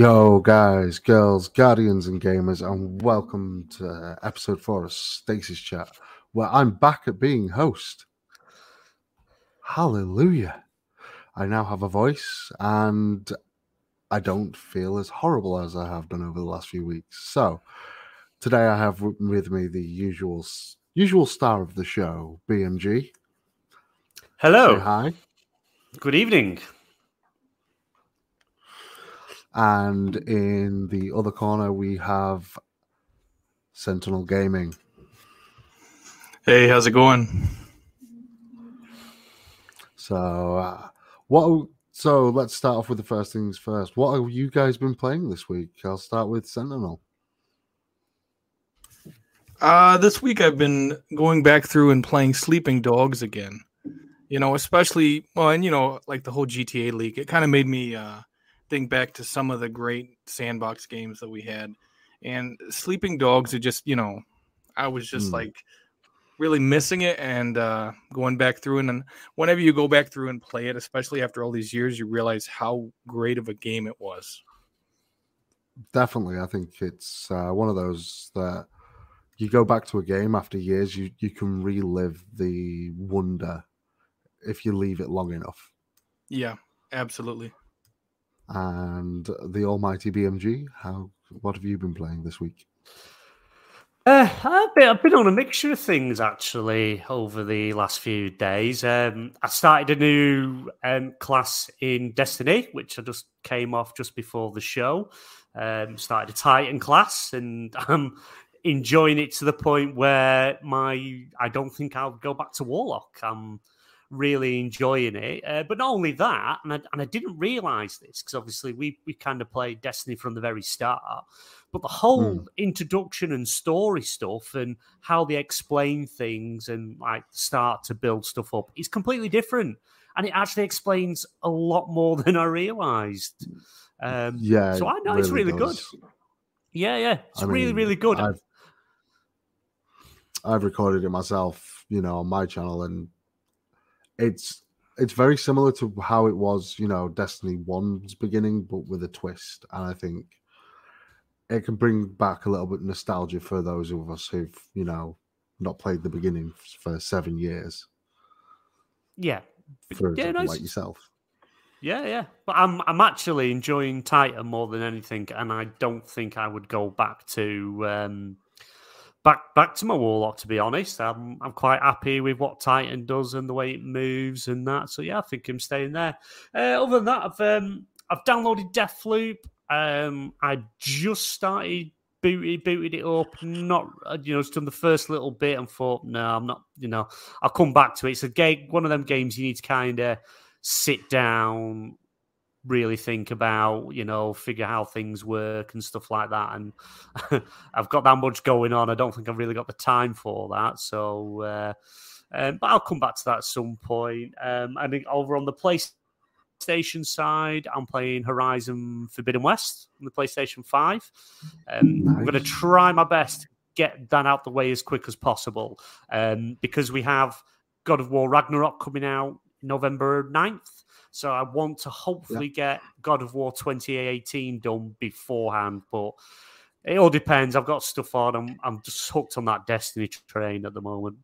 Yo, guys, girls, guardians, and gamers, and welcome to episode four of Stasis Chat, where I'm back at being host. Hallelujah. I now have a voice, and I don't feel as horrible as I have done over the last few weeks. So, today I have with me the usual usual star of the show, BMG. Hello. Say hi. Good evening. And in the other corner, we have Sentinel Gaming. Hey, how's it going? So, uh, what? So let's start off with the first things first. What have you guys been playing this week? I'll start with Sentinel. Uh, this week I've been going back through and playing Sleeping Dogs again. You know, especially well, and you know, like the whole GTA league, it kind of made me uh, think back to some of the great sandbox games that we had. And Sleeping Dogs are just, you know, I was just mm. like really missing it and uh, going back through. And then whenever you go back through and play it, especially after all these years, you realize how great of a game it was. Definitely. I think it's uh, one of those that you go back to a game after years, you, you can relive the wonder if you leave it long enough. Yeah, absolutely and the almighty BMG. How what have you been playing this week? Uh, I've, been, I've been on a mixture of things actually over the last few days. Um, I started a new um, class in Destiny, which I just came off just before the show. Um, started a Titan class, and I'm enjoying it to the point where my I don't think I'll go back to Warlock. I'm really enjoying it. Uh, but not only that, and I, and I didn't realize this because obviously we we kind of played Destiny from the very start. But the whole mm. introduction and story stuff and how they explain things and like start to build stuff up is completely different, and it actually explains a lot more than I realized. Um, yeah, so I know really it's really does. good. Yeah, yeah, it's I really really good. I've, I've recorded it myself, you know, on my channel, and it's it's very similar to how it was, you know, Destiny One's beginning, but with a twist. And I think it can bring back a little bit nostalgia for those of us who've, you know, not played the beginning for seven years. Yeah, for yeah, nice. like yourself. Yeah, yeah. But I'm I'm actually enjoying Titan more than anything, and I don't think I would go back to um, back back to my warlock to be honest. I'm i'm quite happy with what titan does and the way it moves and that. So yeah i think i'm staying there. Uh, other than that i've um i've downloaded deathloop. Um i just started booted booted it up. Not uh, you know it's done the first little bit and thought no i'm not you know. I'll come back to it. It's a game one of them games you need to kind of sit down really think about, you know, figure how things work and stuff like that. And I've got that much going on. I don't think I've really got the time for that. So, uh, um, but I'll come back to that at some point. Um, I think over on the PlayStation side, I'm playing Horizon Forbidden West on the PlayStation 5. Um, nice. I'm going to try my best to get that out the way as quick as possible um, because we have God of War Ragnarok coming out November 9th. So I want to hopefully yeah. get God of War 2018 done beforehand, but it all depends. I've got stuff on. I'm I'm just hooked on that Destiny train at the moment.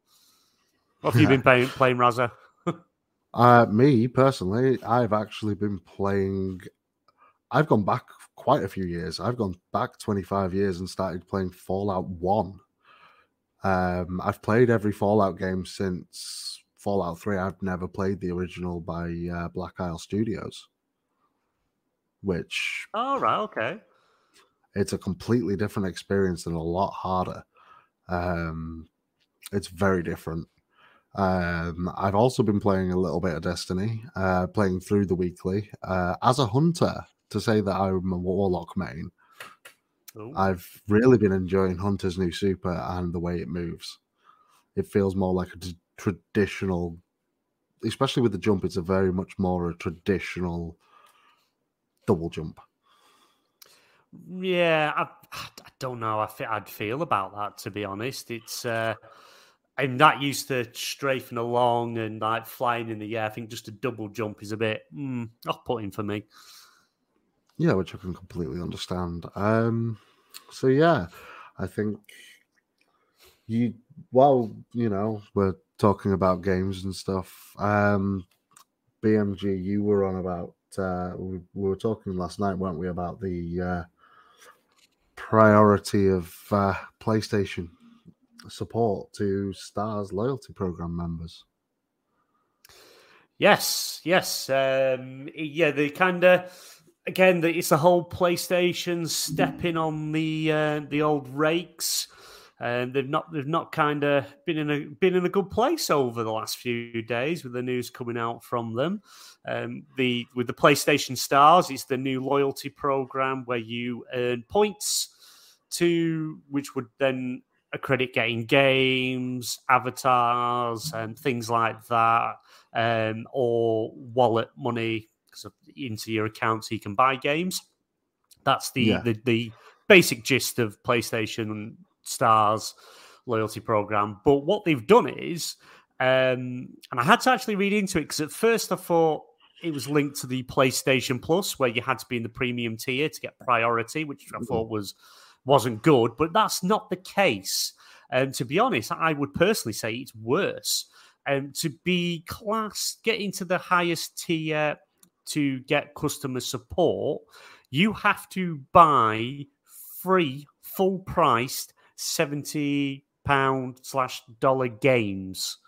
What have you been playing, playing Razza? uh, me personally, I've actually been playing. I've gone back quite a few years. I've gone back 25 years and started playing Fallout 1. Um, I've played every Fallout game since Fallout 3, I've never played the original by uh, Black Isle Studios, which. Oh, right, okay. It's a completely different experience and a lot harder. Um, it's very different. Um, I've also been playing a little bit of Destiny, uh, playing through the weekly uh, as a hunter. To say that I'm a warlock main. I've really been enjoying Hunter's new super and the way it moves. It feels more like a traditional, especially with the jump. It's a very much more a traditional double jump. Yeah, I, I don't know. I think I'd feel about that to be honest. It's uh, I'm not used to strafing along and like flying in the air. I think just a double jump is a bit mm, off-putting for me. Yeah, which I can completely understand. Um, so yeah, I think you Well, you know we're talking about games and stuff. Um, BMG, you were on about. Uh, we, we were talking last night, weren't we, about the uh, priority of uh, PlayStation support to Stars loyalty program members. Yes, yes, um, yeah. The kind of again, it's the whole PlayStation stepping on the uh, the old rakes and they've not they've not kind of been in a been in a good place over the last few days with the news coming out from them. Um, the with the PlayStation Stars, it's the new loyalty program where you earn points to which would then accredit getting games, avatars, and things like that, um, or wallet money into your account so you can buy games. That's the, yeah. the the basic gist of PlayStation stars loyalty program. But what they've done is, um, and I had to actually read into it because at first I thought it was linked to the PlayStation Plus, where you had to be in the premium tier to get priority, which I thought was wasn't good. But that's not the case. And um, to be honest, I would personally say it's worse. Um, to be classed, get into the highest tier to get customer support, you have to buy free, full priced 70 pound slash dollar games,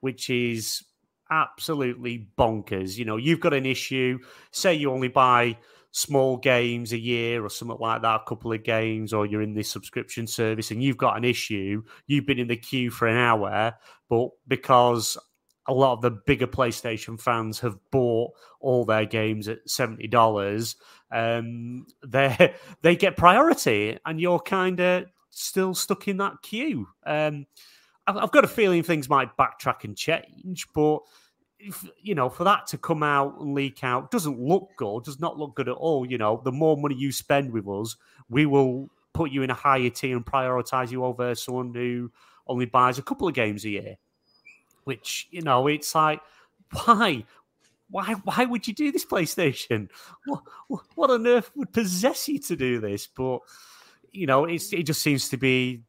which is absolutely bonkers. You know, you've got an issue, say you only buy small games a year or something like that, a couple of games, or you're in this subscription service and you've got an issue, you've been in the queue for an hour, but because a lot of the bigger PlayStation fans have bought all their games at seventy dollars. Um, they they get priority, and you're kind of still stuck in that queue. Um, I've, I've got a feeling things might backtrack and change, but if, you know, for that to come out and leak out doesn't look good, does not look good at all. You know, the more money you spend with us, we will put you in a higher tier and prioritize you over someone who only buys a couple of games a year. Which, you know, it's like, why? Why, why would you do this, PlayStation? What, what on earth would possess you to do this? But you know, it's it just seems to be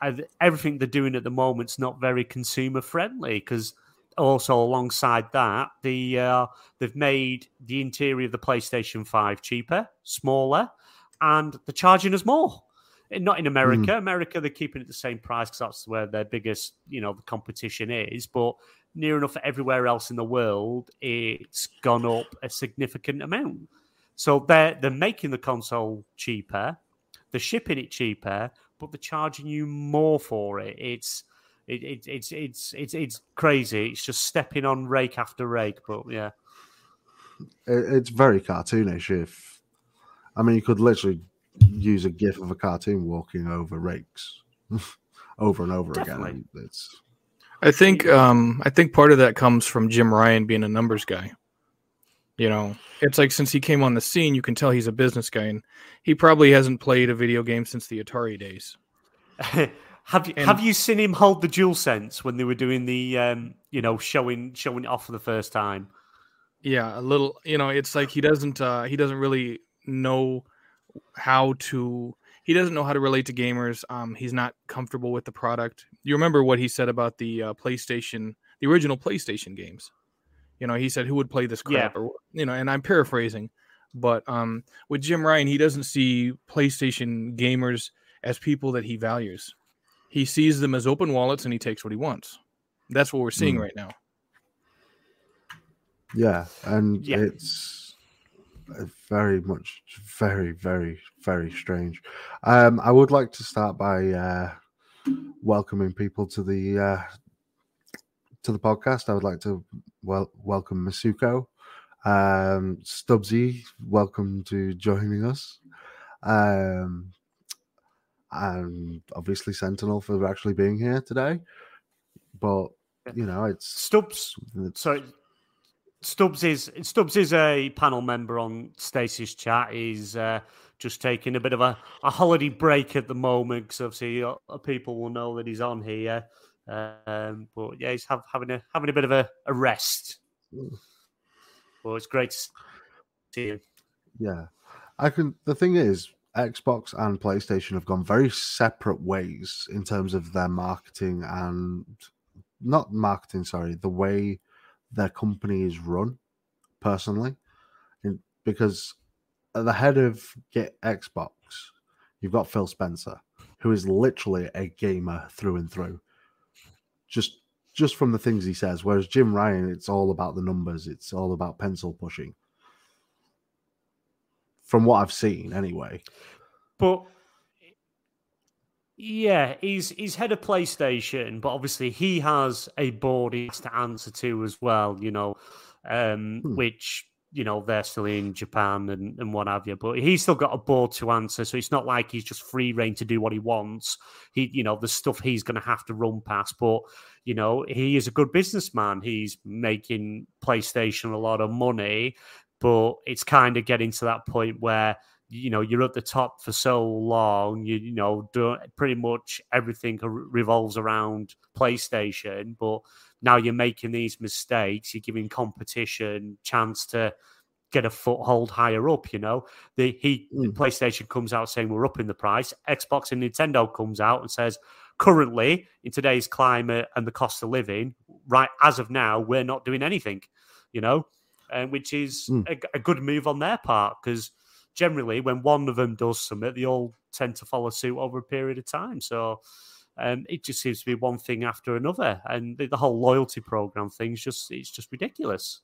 uh, everything they're doing at the moment's not very consumer friendly because also alongside that the uh, they've made the interior of the PlayStation 5 cheaper, smaller, and they're charging us more. Not in America. Mm. America, they're keeping it the same price because that's where their biggest, you know, the competition is. But near enough everywhere else in the world, it's gone up a significant amount. So they're they're making the console cheaper, they're shipping it cheaper, but they're charging you more for it. It's it, it, it's it's it's it's crazy. It's just stepping on rake after rake. But yeah, it, it's very cartoonish. If I mean, you could literally use a GIF of a cartoon walking over rakes over and over Definitely. again. It's. I think um, I think part of that comes from Jim Ryan being a numbers guy. You know, it's like since he came on the scene, you can tell he's a business guy, and he probably hasn't played a video game since the Atari days. have you and, have you seen him hold the DualSense when they were doing the um, you know showing showing it off for the first time? Yeah, a little. You know, it's like he doesn't uh, he doesn't really know how to he doesn't know how to relate to gamers. Um, he's not comfortable with the product. You remember what he said about the uh, PlayStation, the original PlayStation games? You know, he said, "Who would play this crap?" Yeah. Or you know, and I'm paraphrasing, but um, with Jim Ryan, he doesn't see PlayStation gamers as people that he values. He sees them as open wallets, and he takes what he wants. That's what we're seeing mm. right now. Yeah, and yeah. it's very much, very, very, very strange. Um, I would like to start by uh, welcoming people to the uh, to the podcast. I would like to well welcome Masuko. Um, Stubbsy, welcome to joining us. Um, and obviously Sentinel for actually being here today. But you know, it's Stubbs. Sorry, Stubbs is Stubbs is a panel member on Stasis Chat. He's uh, just taking a bit of a, a holiday break at the moment because obviously uh, people will know that he's on here. Um, but yeah, he's have, having a having a bit of a, a rest. Well, it's great to see him. Yeah, I can. The thing is, Xbox and PlayStation have gone very separate ways in terms of their marketing and not marketing. Sorry, the way their company is run. Personally, because at the head of Get Xbox, you've got Phil Spencer, who is literally a gamer through and through. Just just from the things he says. Whereas Jim Ryan, it's all about the numbers. It's all about pencil pushing. From what I've seen, anyway. But yeah, he's he's head of PlayStation, but obviously he has a board he has to answer to as well. You know, um, hmm. which you know they're still in Japan and, and what have you. But he's still got a board to answer, so it's not like he's just free reign to do what he wants. He, you know, the stuff he's going to have to run past. But you know, he is a good businessman. He's making PlayStation a lot of money, but it's kind of getting to that point where you know you're at the top for so long you, you know do, pretty much everything revolves around playstation but now you're making these mistakes you're giving competition chance to get a foothold higher up you know the he mm. playstation comes out saying we're upping the price xbox and nintendo comes out and says currently in today's climate and the cost of living right as of now we're not doing anything you know uh, which is mm. a, a good move on their part because generally when one of them does something, they all tend to follow suit over a period of time. So um, it just seems to be one thing after another, and the, the whole loyalty program thing is just it's just ridiculous.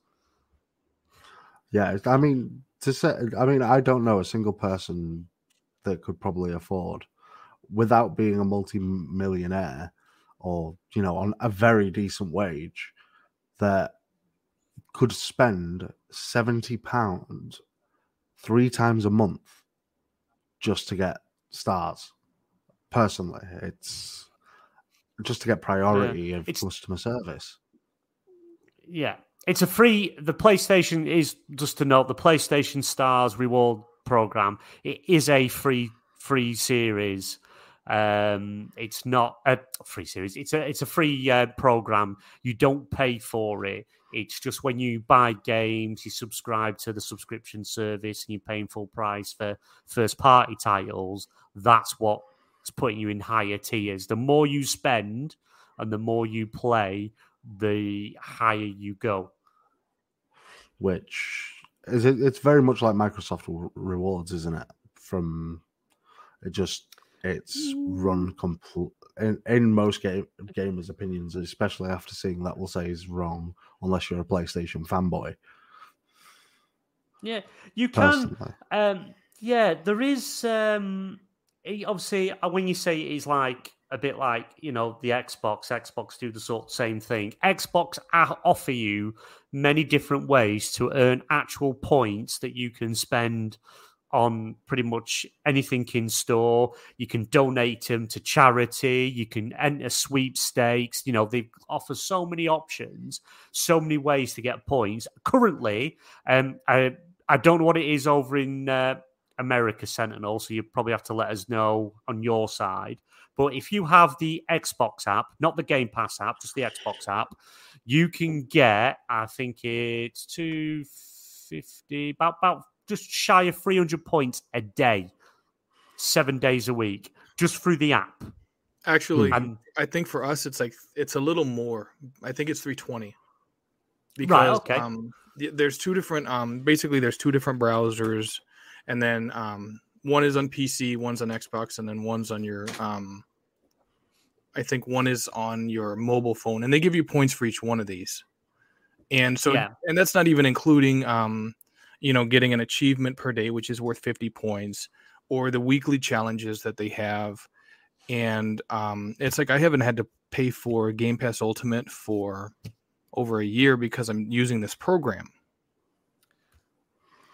Yeah, I mean to say, I mean I don't know a single person that could probably afford without being a multi-millionaire or you know on a very decent wage that could spend 70 pounds three times a month just to get stars. Personally, it's just to get priority yeah. of it's, customer service. Yeah, it's a free. The PlayStation is just to note the PlayStation Stars reward program. It is a free free series. Um, it's not a free series. It's a it's a free uh, program. You don't pay for it. It's just when you buy games, you subscribe to the subscription service and you're paying full price for first party titles. That's what's putting you in higher tiers. The more you spend and the more you play, the higher you go. Which is it, it's very much like Microsoft rewards, isn't it? From it just it's run complete in, in most game, gamers' opinions, especially after seeing that, will say is wrong unless you're a PlayStation fanboy. Yeah, you can. Um, yeah, there is. Um, obviously, uh, when you say it's like a bit like you know the Xbox, Xbox do the sort of same thing. Xbox offer you many different ways to earn actual points that you can spend on pretty much anything in store. You can donate them to charity. You can enter sweepstakes. You know, they offer so many options, so many ways to get points. Currently, um, I, I don't know what it is over in uh, America Sentinel, so you probably have to let us know on your side. But if you have the Xbox app, not the Game Pass app, just the Xbox app, you can get, I think it's 250, about, about just shy of 300 points a day, seven days a week, just through the app. Actually, and, I think for us, it's like it's a little more. I think it's 320. Because, right. Okay. Um, there's two different. Um, basically, there's two different browsers, and then um, one is on PC, one's on Xbox, and then one's on your. Um, I think one is on your mobile phone, and they give you points for each one of these. And so, yeah. and that's not even including um, you know, getting an achievement per day, which is worth 50 points, or the weekly challenges that they have. And um, it's like I haven't had to pay for Game Pass Ultimate for over a year because I'm using this program.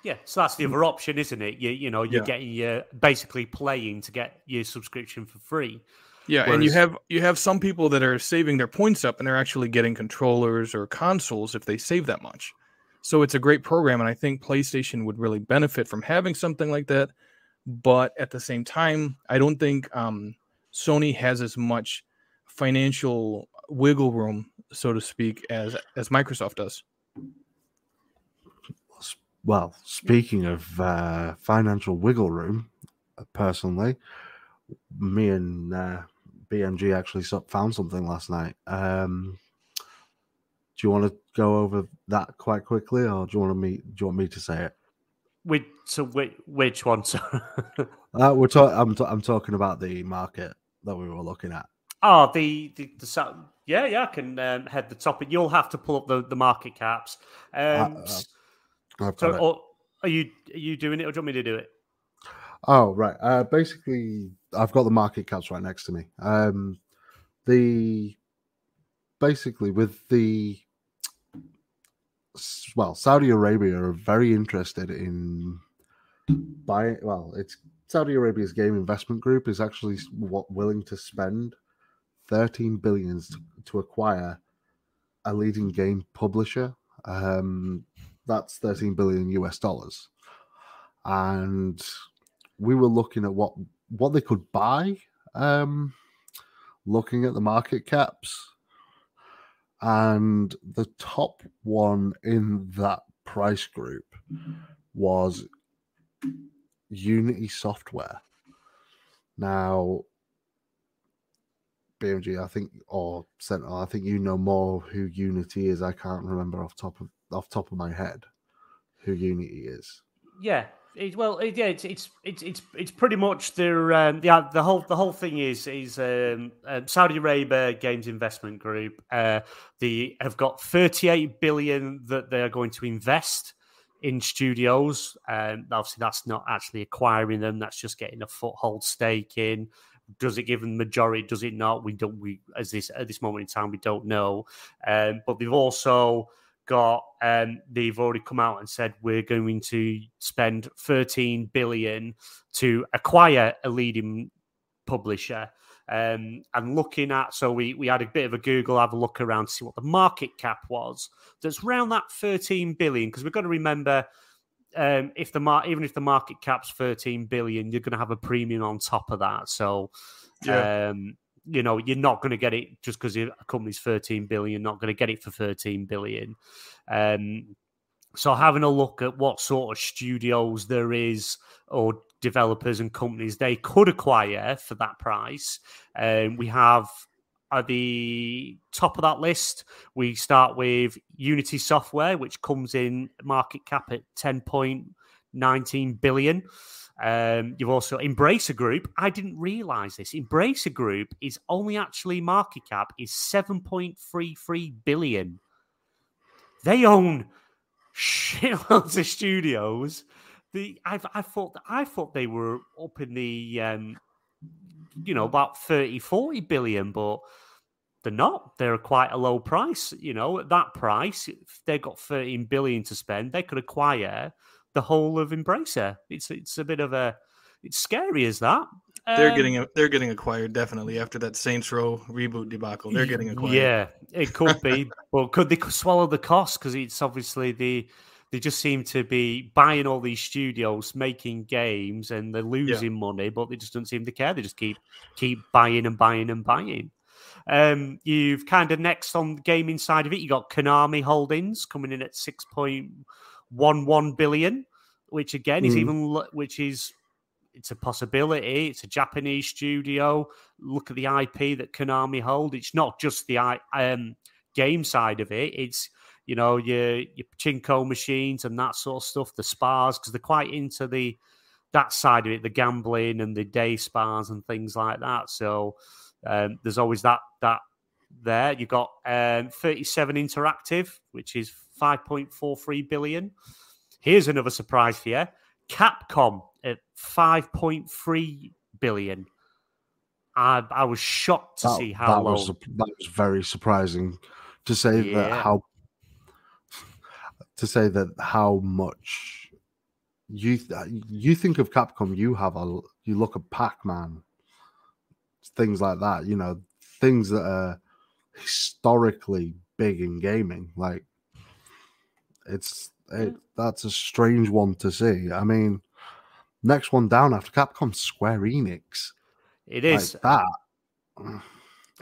Yeah, so that's the mm. other option, isn't it? You you know you're yeah. getting your basically playing to get your subscription for free. Yeah, Whereas... and you have you have some people that are saving their points up and they're actually getting controllers or consoles if they save that much. So it's a great program, and I think PlayStation would really benefit from having something like that. But at the same time, I don't think um, Sony has as much financial wiggle room, so to speak, as as Microsoft does. Well, speaking of uh, financial wiggle room, uh, personally, me and uh, BMG actually found something last night. Um, do you want to go over that quite quickly, or do you want me? Do you want me to say it? Which so which, which one? uh, we're talking. I'm, talking about the market that we were looking at. Oh, the the, the yeah, yeah. I can um, head the topic. You'll have to pull up the, the market caps. Um, uh, so, or, are you are you doing it, or do you want me to do it? Oh, right. Uh, basically, I've got the market caps right next to me. Um, the basically with the well, Saudi Arabia are very interested in buying. Well, it's Saudi Arabia's game investment group is actually what willing to spend 13 billions to, to acquire a leading game publisher. Um, that's 13 billion US dollars, and we were looking at what what they could buy. Um, looking at the market caps and the top one in that price group was Unity Software. Now, BMG, I think, or Sentinel, I think you know more who Unity is. I can't remember off top of off top of my head who Unity is. Yeah, it, well, it, yeah, it's it's it's it's pretty much the um, yeah the whole the whole thing is is um, uh, Saudi Arabia Games Investment Group. Uh, they have got 38 billion that they are going to invest in studios. Um, obviously, that's not actually acquiring them; that's just getting a foothold stake in. Does it give them majority? Does it not? We don't. We as this at this moment in time, we don't know. Um, but they've also got um, they've already come out and said we're going to spend 13 billion to acquire a leading publisher. Um, and looking at so we we had a bit of a google have a look around to see what the market cap was. That's around that 13 billion because we've got to remember um, if the mar- even if the market cap's 13 billion you're going to have a premium on top of that. So yeah. um, you know, you're not going to get it just because a company's 13 billion, you're not going to get it for 13 billion. Um, so having a look at what sort of studios there is or developers and companies they could acquire for that price. Um, we have at the top of that list, we start with Unity Software, which comes in market cap at 10.19 billion. Um, you've also Embracer Group. I didn't realize this. Embracer Group is only actually market cap is 7.33 billion. They own shitloads of studios. The I, I thought I thought they were up in the um, you know about 30 40 billion, but they're not. They're quite a low price. You know, at that price, if they've got 13 billion to spend, they could acquire the whole of Embracer. It's it's a bit of a it's scary as that. They're um, getting a, they're getting acquired definitely after that Saints Row reboot debacle. They're getting acquired. Yeah, it could be, but could they swallow the cost? Because it's obviously the they just seem to be buying all these studios, making games, and they're losing yeah. money, but they just don't seem to care. They just keep keep buying and buying and buying. Um, you've kind of next on the gaming side of it, you got Konami Holdings coming in at six point one one billion, which again mm. is hmm. even which is it's a possibility. It's a Japanese studio. Look at the IP that Konami hold. It's not just the um, game side of it. It's you know your your pachinko machines and that sort of stuff, the spas because they're quite into the that side of it, the gambling and the day spas and things like that. So um, there's always that that there. You've got um, 37 Interactive, which is 5.43 billion. Here's another surprise for you Capcom at 5.3 billion. I, I was shocked to that, see how that low. Was, that was very surprising to say yeah. that how to say that how much you you think of Capcom, you have a you look at Pac Man, things like that. You know, things that are historically big in gaming. Like it's it, mm. that's a strange one to see. I mean, next one down after Capcom, Square Enix. It is like that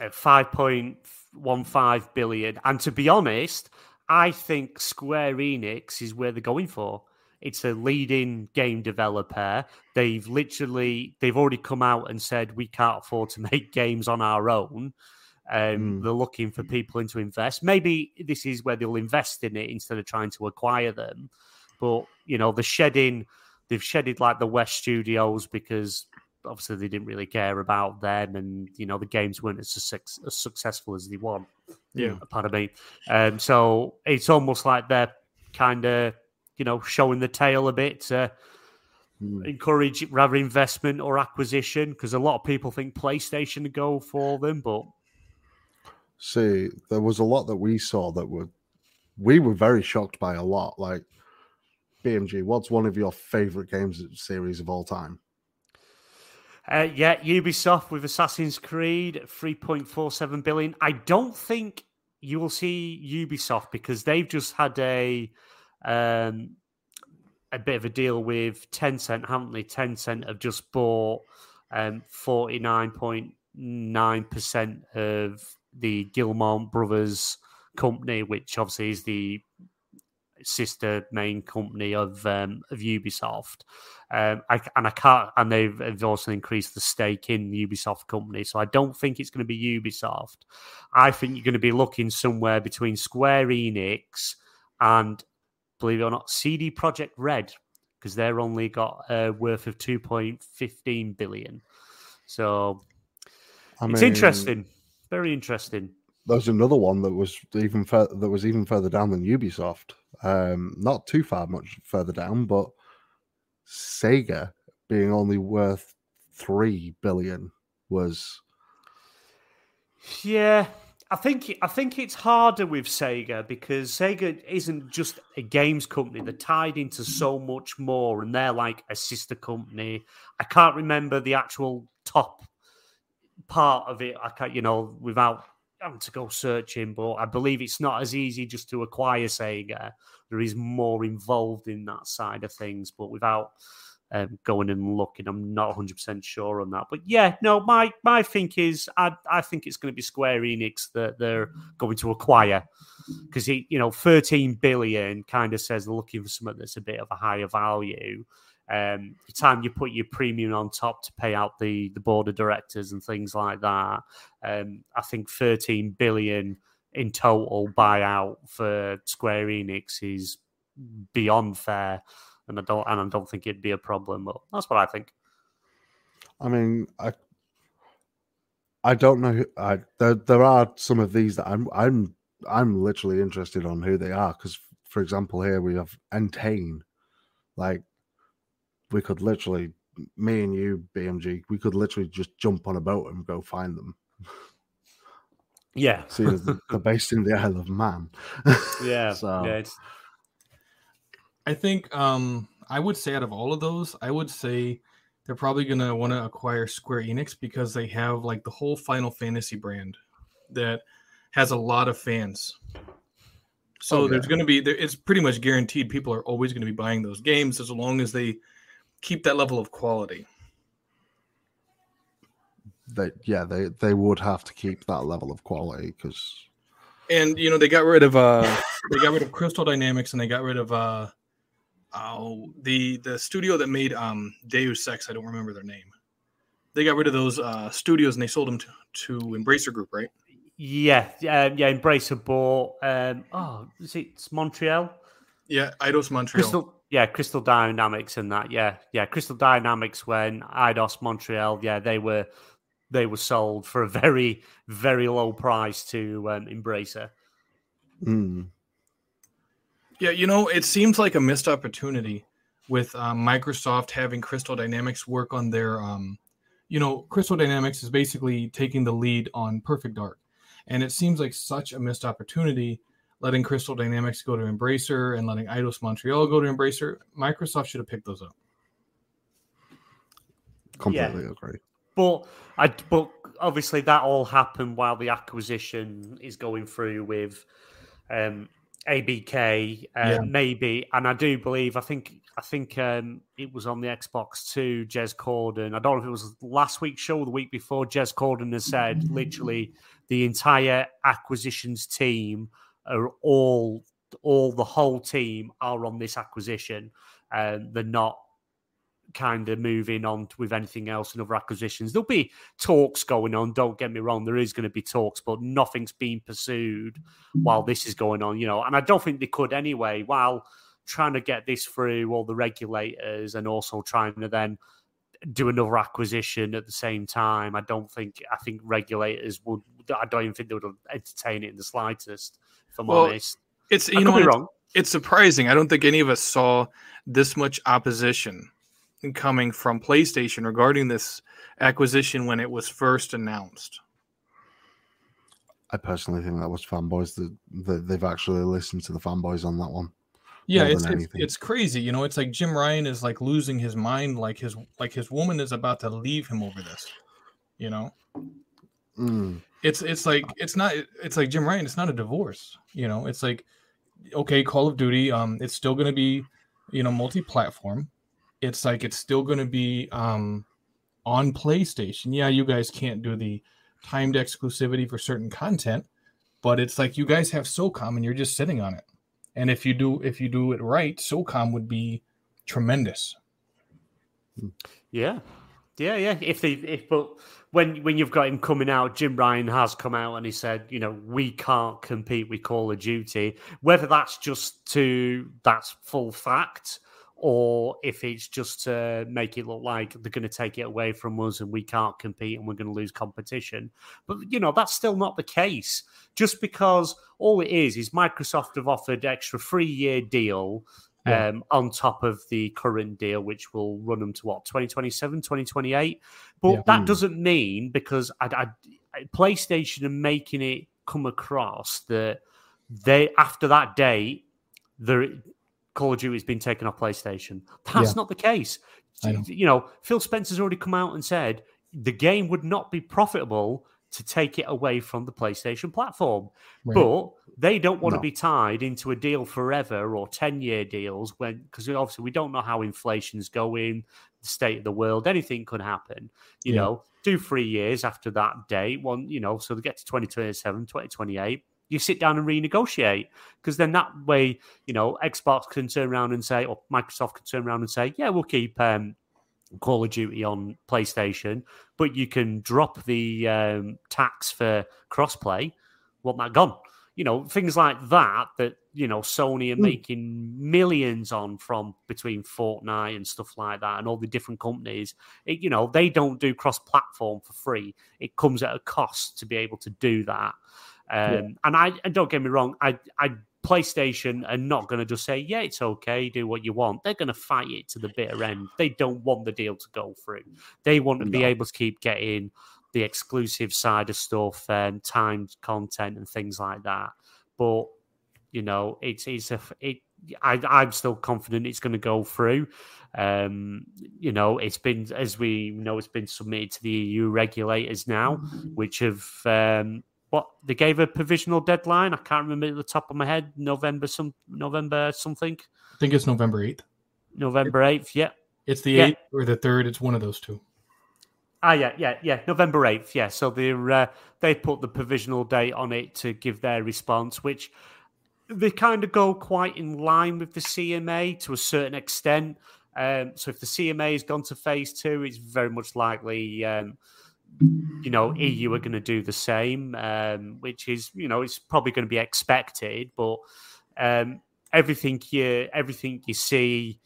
at five point one five billion. And to be honest, I think Square Enix is where they're going for. It's a leading game developer. They've literally they've already come out and said we can't afford to make games on our own. Um, Mm. They're looking for people in to invest. Maybe this is where they'll invest in it instead of trying to acquire them. But you know, the shedding they've shedded like the West Studios because obviously they didn't really care about them, and you know the games weren't as, suc- as successful as they want. Yeah. pardon me. Um, so it's almost like they're kind of you know showing the tail a bit to Mm. encourage rather investment or acquisition because a lot of people think PlayStation to go for them, but See, there was a lot that we saw that were we were very shocked by a lot. Like BMG, what's one of your favorite games series of all time? Uh, yeah, Ubisoft with Assassin's Creed, 3.47 billion. I don't think you will see Ubisoft because they've just had a um, a bit of a deal with Tencent, haven't they? Tencent have just bought um, 49.9% of the Guillemot Brothers company, which obviously is the sister main company of um, of Ubisoft. Um, I, and I can't, and they've, they've also increased the stake in the Ubisoft company. So I don't think it's going to be Ubisoft. I think you're going to be looking somewhere between Square Enix and, believe it or not, CD Projekt Red, because they're only got a worth of 2.15 billion. So I it's interesting, very interesting. There's another one that was even further that was even further down than Ubisoft. Um, not too far much further down, but Sega being only worth three billion was Yeah, I think I think it's harder with Sega because Sega isn't just a games company; they're tied into so much more, and they're like a sister company. I can't remember the actual top part of it. I can't, you know, without having to go searching, but I believe it's not as easy just to acquire Sega. There is more involved in that side of things, but without um, going and looking. I'm not 100 percent sure on that, but yeah, no, my my think is I I think it's going to be Square Enix that they're going to acquire because he you know 13 billion kind of says they're looking for something that's a bit of a higher value. Um, the time you put your premium on top to pay out the the board of directors and things like that, um, I think 13 billion in total buyout for Square Enix is beyond fair and I don't and I don't think it'd be a problem. But that's what I think. I mean, I I don't know. Who, I there there are some of these that I'm I'm I'm literally interested on who they are because, for example, here we have Entain. Like, we could literally, me and you, BMG, we could literally just jump on a boat and go find them. Yeah, See, as they're based in the Isle of Man. yeah, So- yeah. It's, I think um, I would say out of all of those, I would say they're probably gonna want to acquire Square Enix because they have like the whole Final Fantasy brand that has a lot of fans. So Oh, there's gonna be there, it's pretty much guaranteed people are always gonna be buying those games as long as they keep that level of quality. they yeah, they they would have to keep that level of quality because And you know they got rid of uh they got rid of Crystal Dynamics and they got rid of uh oh the the studio that made um Deus Ex I don't remember their name. They got rid of those uh studios and they sold them to, to Embracer Group, right? yeah, yeah, yeah. Embracer bought. Um, oh, is it it's Montreal? Yeah, Eidos Montreal. Crystal, yeah, Crystal Dynamics and that. Yeah, yeah, Crystal Dynamics when Eidos Montreal. Yeah, they were they were sold for a very very low price to um, Embracer. mm, Yeah, you know, it seems like a missed opportunity with um, Microsoft having Crystal Dynamics work on their, um, you know, Crystal Dynamics is basically taking the lead on Perfect Dark, and it seems like such a missed opportunity letting Crystal Dynamics go to Embracer and letting Eidos Montreal go to Embracer. Microsoft should have picked those up. completely agree. But I but obviously that all happened while the acquisition is going through with um, ABK, uh, Yeah. maybe, and I do believe I think I think um, it was on the Xbox Two. Jez Corden. I don't know if it was last week's show or the week before. Jez Corden has said literally the entire acquisitions team are all all the whole team are on this acquisition. Um, they're not kind of moving on with anything else in other acquisitions. There'll be talks going on. Don't get me wrong, there is going to be talks, but nothing's being pursued while this is going on. You know, and I don't think they could anyway. While trying to get this through all the regulators and also trying to then do another acquisition at the same time. I don't think I think regulators would. I don't even think they would entertain it in the slightest. If I'm well, honest, it's you I know it's, it's surprising. I don't think any of us saw this much opposition coming from PlayStation regarding this acquisition when it was first announced. I personally think that was fanboys that, that they've actually listened to the fanboys on that one. Yeah, it's, it's, it's crazy. You know, it's like Jim Ryan is like losing his mind, like his like his woman is about to leave him over this. You know, mm. It's it's like it's not it's like Jim Ryan. It's not a divorce. You know, it's like okay, Call of Duty. Um, it's still going to be you know multi-platform. It's like it's still going to be um on PlayStation. Yeah, you guys can't do the timed exclusivity for certain content, but it's like you guys have SOCOM and you're just sitting on it. And if you do if you do it right, SOCOM would be tremendous. Yeah. Yeah, yeah. If they if but when when you've got him coming out, Jim Ryan has come out and he said, you know, we can't compete with Call of Duty. Whether that's just to that's full fact or if it's just to make it look like they're going to take it away from us and we can't compete and we're going to lose competition. But, you know, that's still not the case. Just because all it is is Microsoft have offered extra three year deal yeah. um, on top of the current deal, which will run them to what, 2027, 2028? But yeah. that mm. doesn't mean because I, I, PlayStation are making it come across that they, after that date, they're Call of Duty has been taken off PlayStation. That's yeah. not the case. Know. You know, Phil Spencer's already come out and said the game would not be profitable to take it away from the PlayStation platform. Right. But they don't want no. to be tied into a deal forever or 10 year deals when, because obviously we don't know how inflation's going, the state of the world, anything could happen. You yeah. know, do three years after that date, one, you know, so they get to 2027, 2028 you sit down and renegotiate because then that way, you know, Xbox can turn around and say, or Microsoft can turn around and say, yeah, we'll keep um, Call of Duty on PlayStation, but you can drop the um, tax for crossplay. Want that gone? You know, things like that. That you know, Sony are mm. making millions on from between Fortnite and stuff like that, and all the different companies. It, you know, they don't do cross-platform for free. It comes at a cost to be able to do that. Um, yeah. And I and don't get me wrong, I I PlayStation are not going to just say, yeah, it's okay, do what you want. They're going to fight it to the bitter end. They don't want the deal to go through. They want to no. be able to keep getting the exclusive side of stuff and timed content and things like that. But you know, it's it's a it. I, I'm still confident it's going to go through. Um, you know, it's been as we know, it's been submitted to the EU regulators now, mm-hmm. which have um, what they gave a provisional deadline. I can't remember at the top of my head. November some November something. I think it's November eighth. November eighth. Yeah. It's the eighth yeah. or the third. It's one of those two. Ah, yeah, yeah, yeah. November eighth. Yeah. So they uh, they put the provisional date on it to give their response, which they kind of go quite in line with the CMA to a certain extent. Um, so if the CMA has gone to phase two, it's very much likely. Um, you know, EU are going to do the same, um, which is, you know, it's probably going to be expected. But um, everything you everything you see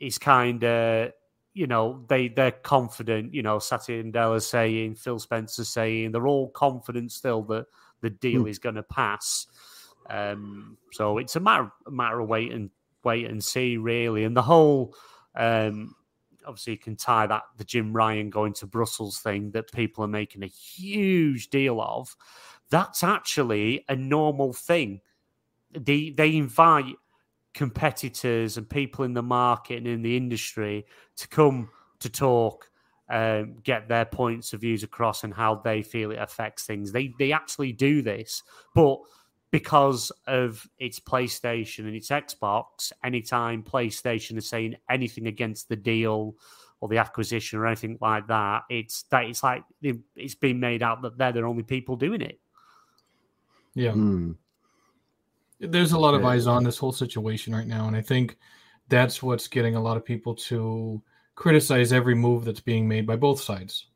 is kind of, you know, they they're confident. You know, Satya Nadella saying, Phil Spencer saying, they're all confident still that the deal mm. is going to pass. Um, so it's a matter a matter of wait and wait and see, really. And the whole um, obviously you can tie that the Jim Ryan going to Brussels thing that people are making a huge deal of. That's actually a normal thing. They they invite competitors and people in the market and in the industry to come to talk, um, get their points of views across and how they feel it affects things. They they actually do this, but because of its PlayStation and its Xbox, anytime PlayStation is saying anything against the deal or the acquisition or anything like that, it's that it's like it's been made out that they're the only people doing it. Yeah. Mm. There's a lot of eyes on this whole situation right now, and I think that's what's getting a lot of people to criticize every move that's being made by both sides.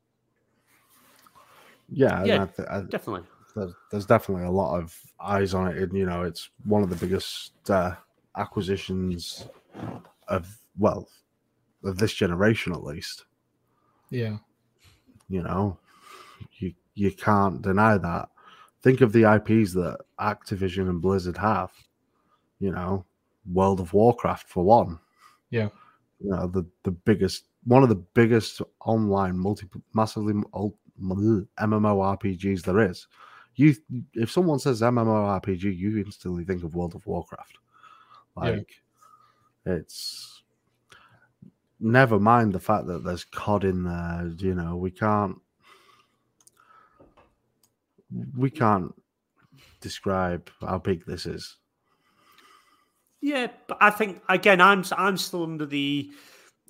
Yeah, Yeah, I th- I- Definitely. There's, there's definitely a lot of eyes on it. And, you know, it's one of the biggest uh, acquisitions of, well, of this generation at least. Yeah. You know, you you can't deny that. Think of the IPs that Activision and Blizzard have. You know, World of Warcraft for one. Yeah. You know, the the biggest, one of the biggest online multi massively ul- MMORPGs there is. You, if someone says MMORPG, you instantly think of World of Warcraft. Yeah. Like, it's never mind the fact that there's COD in there. You know, we can't we can't describe how big this is. Yeah, but I think again, I'm I'm still under the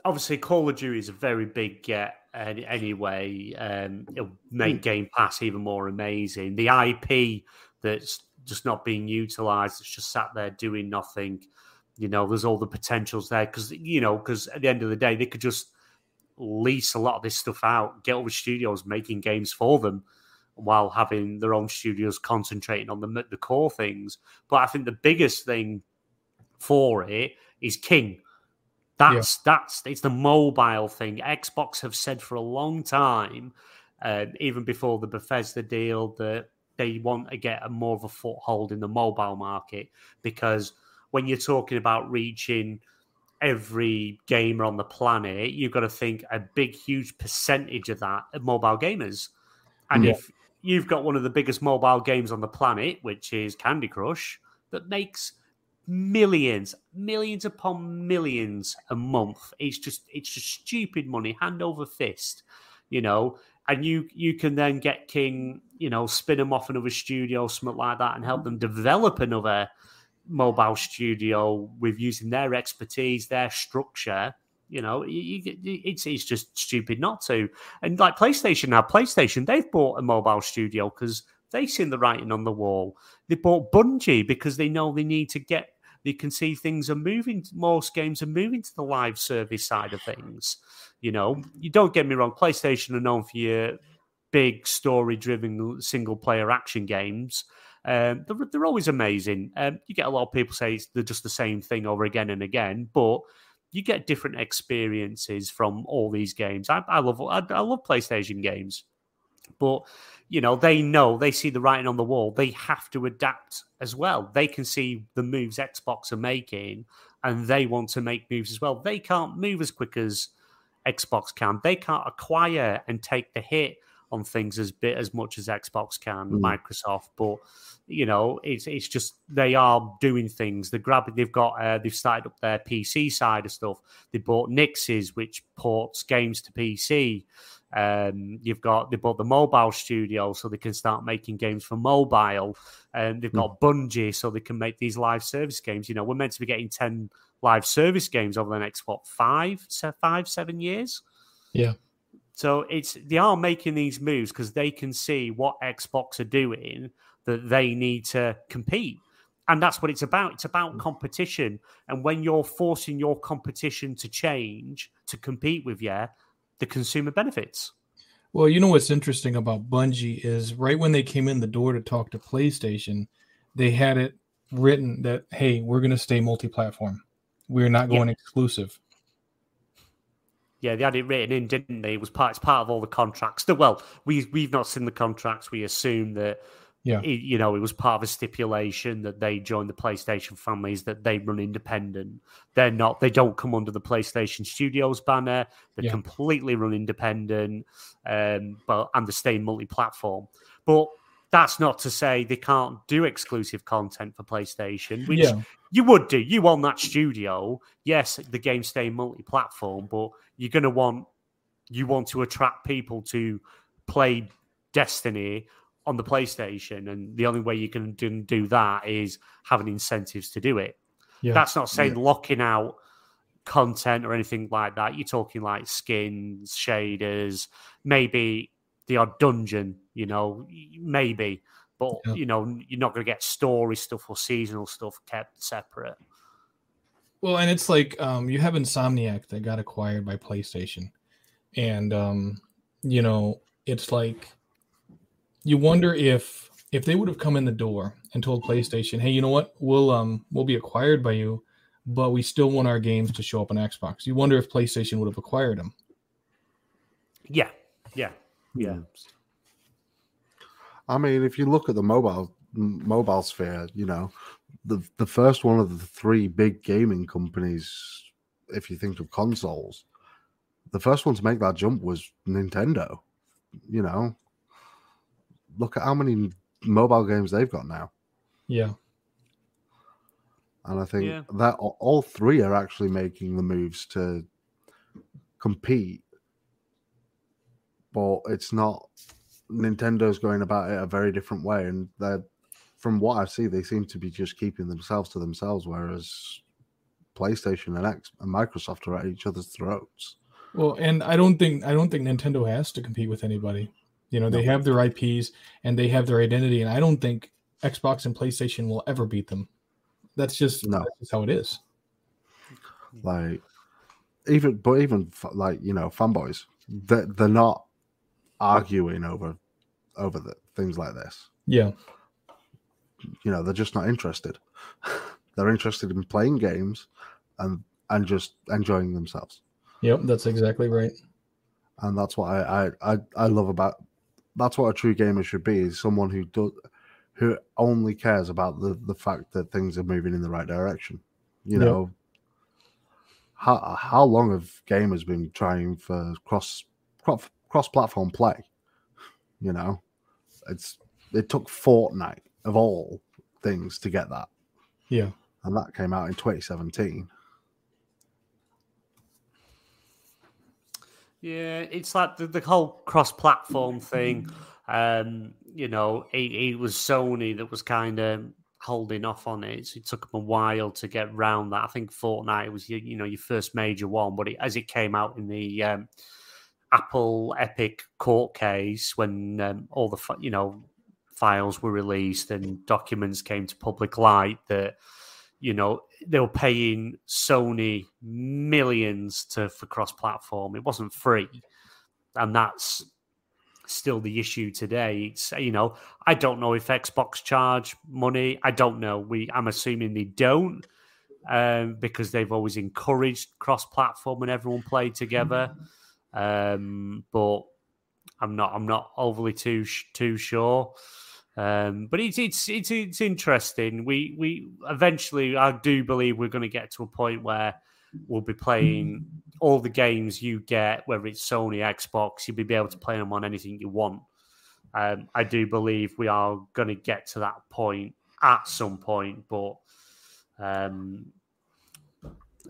obviously Call of Duty is a very big get any, anyway. Um, it'll make Game Pass even more amazing. The IP that's just not being utilized, it's just sat there doing nothing. You know, there's all the potentials there because you know, because at the end of the day, they could just lease a lot of this stuff out, get all the studios making games for them, while having their own studios concentrating on the the core things. But I think the biggest thing for it is King. That's that's it's the mobile thing. Xbox have said for a long time, uh, even before the Bethesda deal, that they want to get a more of a foothold in the mobile market because when you're talking about reaching every gamer on the planet, you've got to think a big, huge percentage of that are mobile gamers. And Yeah. if you've got one of the biggest mobile games on the planet, which is Candy Crush, that makes millions, millions upon millions a month. It's just it's just stupid money, hand over fist, you know. And you you can then get King, you know, spin them off another studio, something like that, and help them develop another mobile studio with using their expertise, their structure. You know, you, you, it's it's just stupid not to. And like PlayStation now, PlayStation they've bought a mobile studio because they've seen the writing on the wall. They bought Bungie because they know they need to get. They can see things are moving. Most games are moving to the live service side of things. You know, you don't get me wrong. PlayStation are known for your big story-driven single-player action games. Um, they're, they're always amazing. Um, you get a lot of people say they're just the same thing over again and again, but you get different experiences from all these games. I, I love I, I love PlayStation games, but you know they know they see the writing on the wall. They have to adapt as well. They can see the moves Xbox are making, and they want to make moves as well. They can't move as quick as Xbox can. They can't acquire and take the hit on things as bit as much as Xbox can, Mm. Microsoft. But you know, it's it's just they are doing things. They're grabbing. They've got uh, they've started up their PC side of stuff. They bought Nixxes, which ports games to PC. Um, you've got they bought the mobile studio so they can start making games for mobile. And they've got hmm. Bungie so they can make these live service games. You know, we're meant to be getting ten live service games over the next what five, five, seven years. Yeah. So it's they are making these moves because they can see what Xbox are doing that they need to compete. And that's what it's about. It's about hmm. competition. And when you're forcing your competition to change to compete with you, the consumer benefits. Well, you know what's interesting about Bungie is right when they came in the door to talk to PlayStation, they had it written that hey, we're going to stay multi-platform. We're not Yeah. going exclusive. Yeah, they had it written in, didn't they? It was part. It's part of all the contracts. Well, we we've not seen the contracts. We assume that. Yeah. it- you know, it was part of a stipulation that they join the PlayStation families, that they run independent. They're not. They don't come under the PlayStation Studios banner. They Yeah. completely run independent, um, but and they stay multi-platform. But that's not to say they can't do exclusive content for PlayStation, which Yeah. you would do. You own that studio. Yes, the games stay multi-platform, but you're going to want you want to attract people to play Destiny on the PlayStation, and the only way you can do, do that is having incentives to do it. Yeah. That's not saying locking out content or anything like that. You're talking like skins, shaders, maybe the odd dungeon, you know, maybe. but Yeah. you know you're not going to get story stuff or seasonal stuff kept separate. Well, and it's like um, you have Insomniac that got acquired by PlayStation, and um, you know it's like you wonder if if they would have come in the door and told PlayStation, "Hey, you know what? We'll um we'll be acquired by you, but we still want our games to show up on Xbox." You wonder if PlayStation would have acquired them. Yeah, yeah, yeah. I mean, if you look at the mobile m- mobile sphere, you know, the the first one of the three big gaming companies, if you think of consoles, the first one to make that jump was Nintendo. You know, look at how many mobile games they've got now, Yeah, and I think Yeah. that all three are actually making the moves to compete. But it's not Nintendo's going about it a very different way, and they're from what I see, they seem to be just keeping themselves to themselves, whereas PlayStation and X and Microsoft are at each other's throats. Well, and I don't think I don't think Nintendo has to compete with anybody. You know, they have their IPs and they have their identity, and I don't think Xbox and PlayStation will ever beat them. That's just No. that's just how it is. Like even, but even like you know, fanboys, they're, they're not arguing over over the things like this. Yeah, You know, they're just not interested. they're interested in playing games and and just enjoying themselves. yep, that's exactly right. and that's what I, I I I love about that's what a true gamer should be is someone who does who only cares about the the fact that things are moving in the right direction. You Yep. know, how how long have gamers been trying for cross cross cross platform play? You know, it's it took Fortnite of all things to get that, Yeah, and that came out in 2017. Yeah, it's like the, the whole cross-platform thing. Um, you know, it, it was Sony that was kind of holding off on it. So it took them a while to get round that. I think Fortnite was your, you know, your first major one, but it, as it came out in the um, Apple Epic court case when um, all the you know files were released and documents came to public light that you know they were paying Sony millions to for cross-platform. It wasn't free, and that's still the issue today. It's you know I don't know if Xbox charge money. I don't know. We I'm assuming they don't um, because they've always encouraged cross-platform and everyone play together. Um, but I'm not I'm not overly too too sure. Um, but it's it's it's it's interesting. We we eventually I do believe we're going to get to a point where we'll be playing all the games you get, whether it's Sony, Xbox, you'll be able to play them on anything you want. Um, I do believe we are going to get to that point at some point, but um,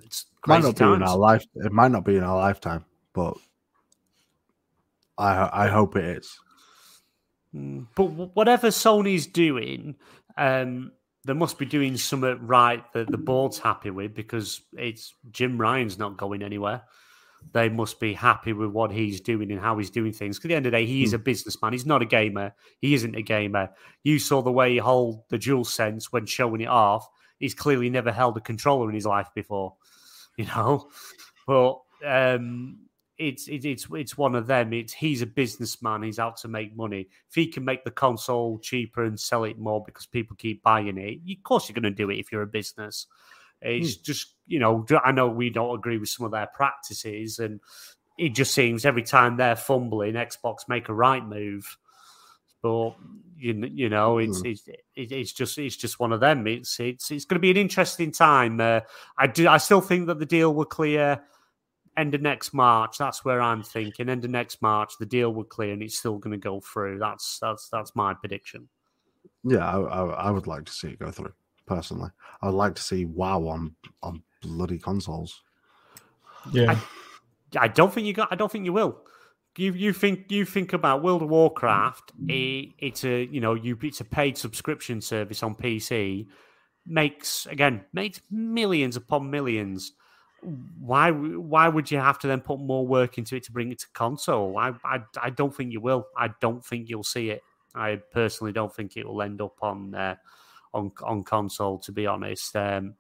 it's might not be in our life. It might not be in our lifetime, but I I hope it is. But whatever Sony's doing, um, they must be doing something right that the board's happy with because it's Jim Ryan's not going anywhere. They must be happy with what he's doing and how he's doing things. Because at the end of the day, he is a businessman. He's not a gamer. He isn't a gamer. You saw the way he held the DualSense when showing it off. He's clearly never held a controller in his life before, you know. But um, it's it, it's it's one of them. It's he's a businessman. He's out to make money. If he can make the console cheaper and sell it more because people keep buying it, of course you're going to do it if you're a business. It's just you know I know we don't agree with some of their practices, and it just seems every time they're fumbling, Xbox make a right move. But you you know it's it's it, it's just it's just one of them. It's it's it's going to be an interesting time. Uh, I do I still think that the deal will clear end of next March. That's where I'm thinking. End of next March, the deal will clear and it's still going to go through. That's that's that's my prediction. Yeah, I, I, I would like to see it go through. Personally, I would like to see WoW on on bloody consoles. Yeah, I don't think you got. I don't think you will. You you think you think about World of Warcraft? It, it's a you know you it's a paid subscription service on PC. Makes again makes millions upon millions. Why why would you have to then put more work into it to bring it to console? I I, I don't think you will. I don't think you'll see it. I personally don't think it will end up on uh, on on console. To be honest, um,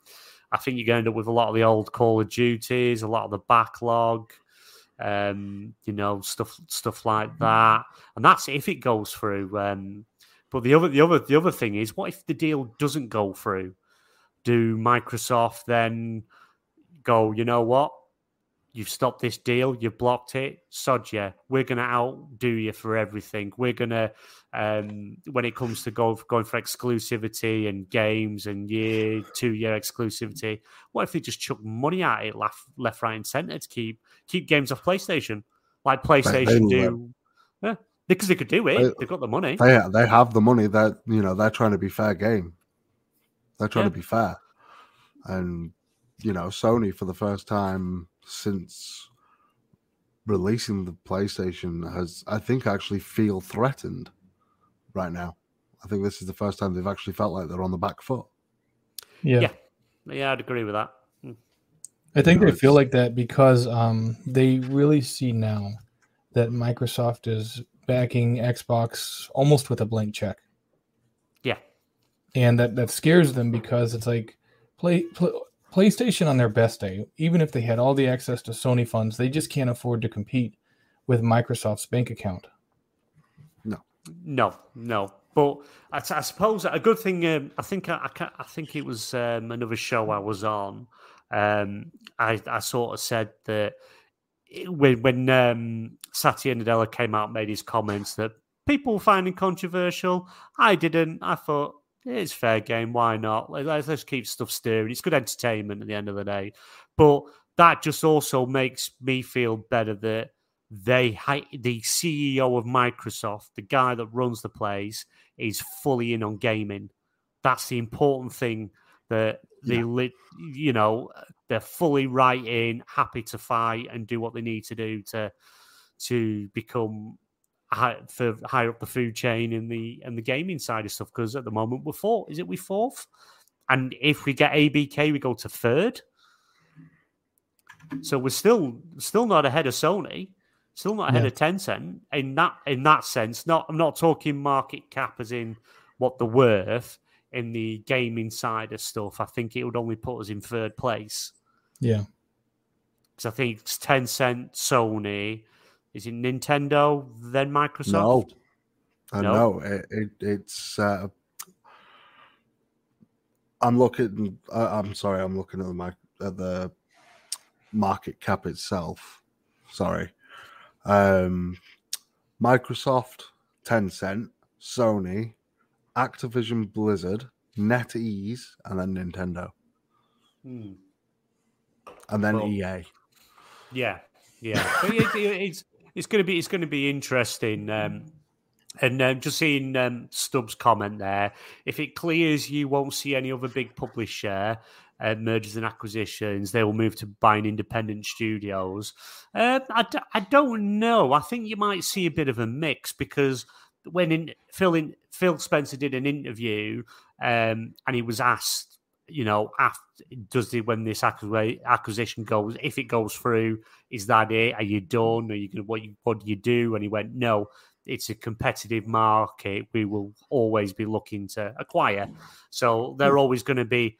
I think you're going to end up with a lot of the old Call of Duties, a lot of the backlog, um, you know, stuff stuff like that, and that's if it goes through. Um, but the other the other the other thing is, what if the deal doesn't go through? Do Microsoft then go? You know what? You've stopped this deal. You've blocked it. Sod yeah, we're going to outdo you for everything. We're going to, um, when it comes to go, going for exclusivity and games and year, two year exclusivity, what if they just chuck money at it left, left, right, and center to keep keep games off PlayStation, like PlayStation do? Yeah, because they could do it. They, They've got the money. They they have the money. That you know they're trying to be fair game. They're trying yeah. to be fair, and you know Sony for the first time since releasing the PlayStation has, I think, actually feel threatened right now. I think this is the first time they've actually felt like they're on the back foot. Yeah, yeah, yeah I'd agree with that. Hmm. I think they feel like that because um, they really see now that Microsoft is backing Xbox almost with a blank check. Yeah, and that that scares them because it's like play, play PlayStation on their best day, even if they had all the access to Sony funds, they just can't afford to compete with Microsoft's bank account. No, no, no. But I, I suppose a good thing. Um, I think I, I, I, think it was um, another show I was on. Um, I, I sort of said that when when um, Satya Nadella came out, made his comments that people were finding controversial. I didn't. I thought it's fair game. Why not? Let's, let's keep stuff stirring. It's good entertainment at the end of the day. But that just also makes me feel better that they the CEO of Microsoft, the guy that runs the place, is fully in on gaming. That's the important thing that they, yeah. you know, they're fully right in, happy to fight and do what they need to do to to become high, for higher up the food chain in the and the gaming side of stuff. Because at the moment we're fourth. Is it we fourth? And if we get ABK, we go to third. So we're still still not ahead of Sony, still not ahead yeah. of Tencent in that in that sense. Not I'm not talking market cap as in what the worth in the gaming side of stuff. I think it would only put us in third place. Yeah. Because I think it's Tencent, Sony, is it Nintendo then Microsoft? No, uh, no, no it, it, it's. Uh, I'm looking. Uh, I'm sorry. I'm looking at the at the market cap itself. Sorry, um, Microsoft, Tencent, Sony, Activision, Blizzard, NetEase, and then Nintendo, hmm. and then well, EA. Yeah, yeah. it, it, it's it's going to be it's going to be interesting. Um, and um, just seeing um, Stubbs' comment there, if it clears, you won't see any other big publisher uh, mergers and acquisitions. They will move to buying independent studios. Uh, I d- I don't know. I think you might see a bit of a mix because when in, Phil in, Phil Spencer did an interview um, and he was asked you know, after does the when this acquisition goes, if it goes through, is that it? Are you done? Are you going what? You, what do you do? And he went, no, it's a competitive market. We will always be looking to acquire. So they're always going to be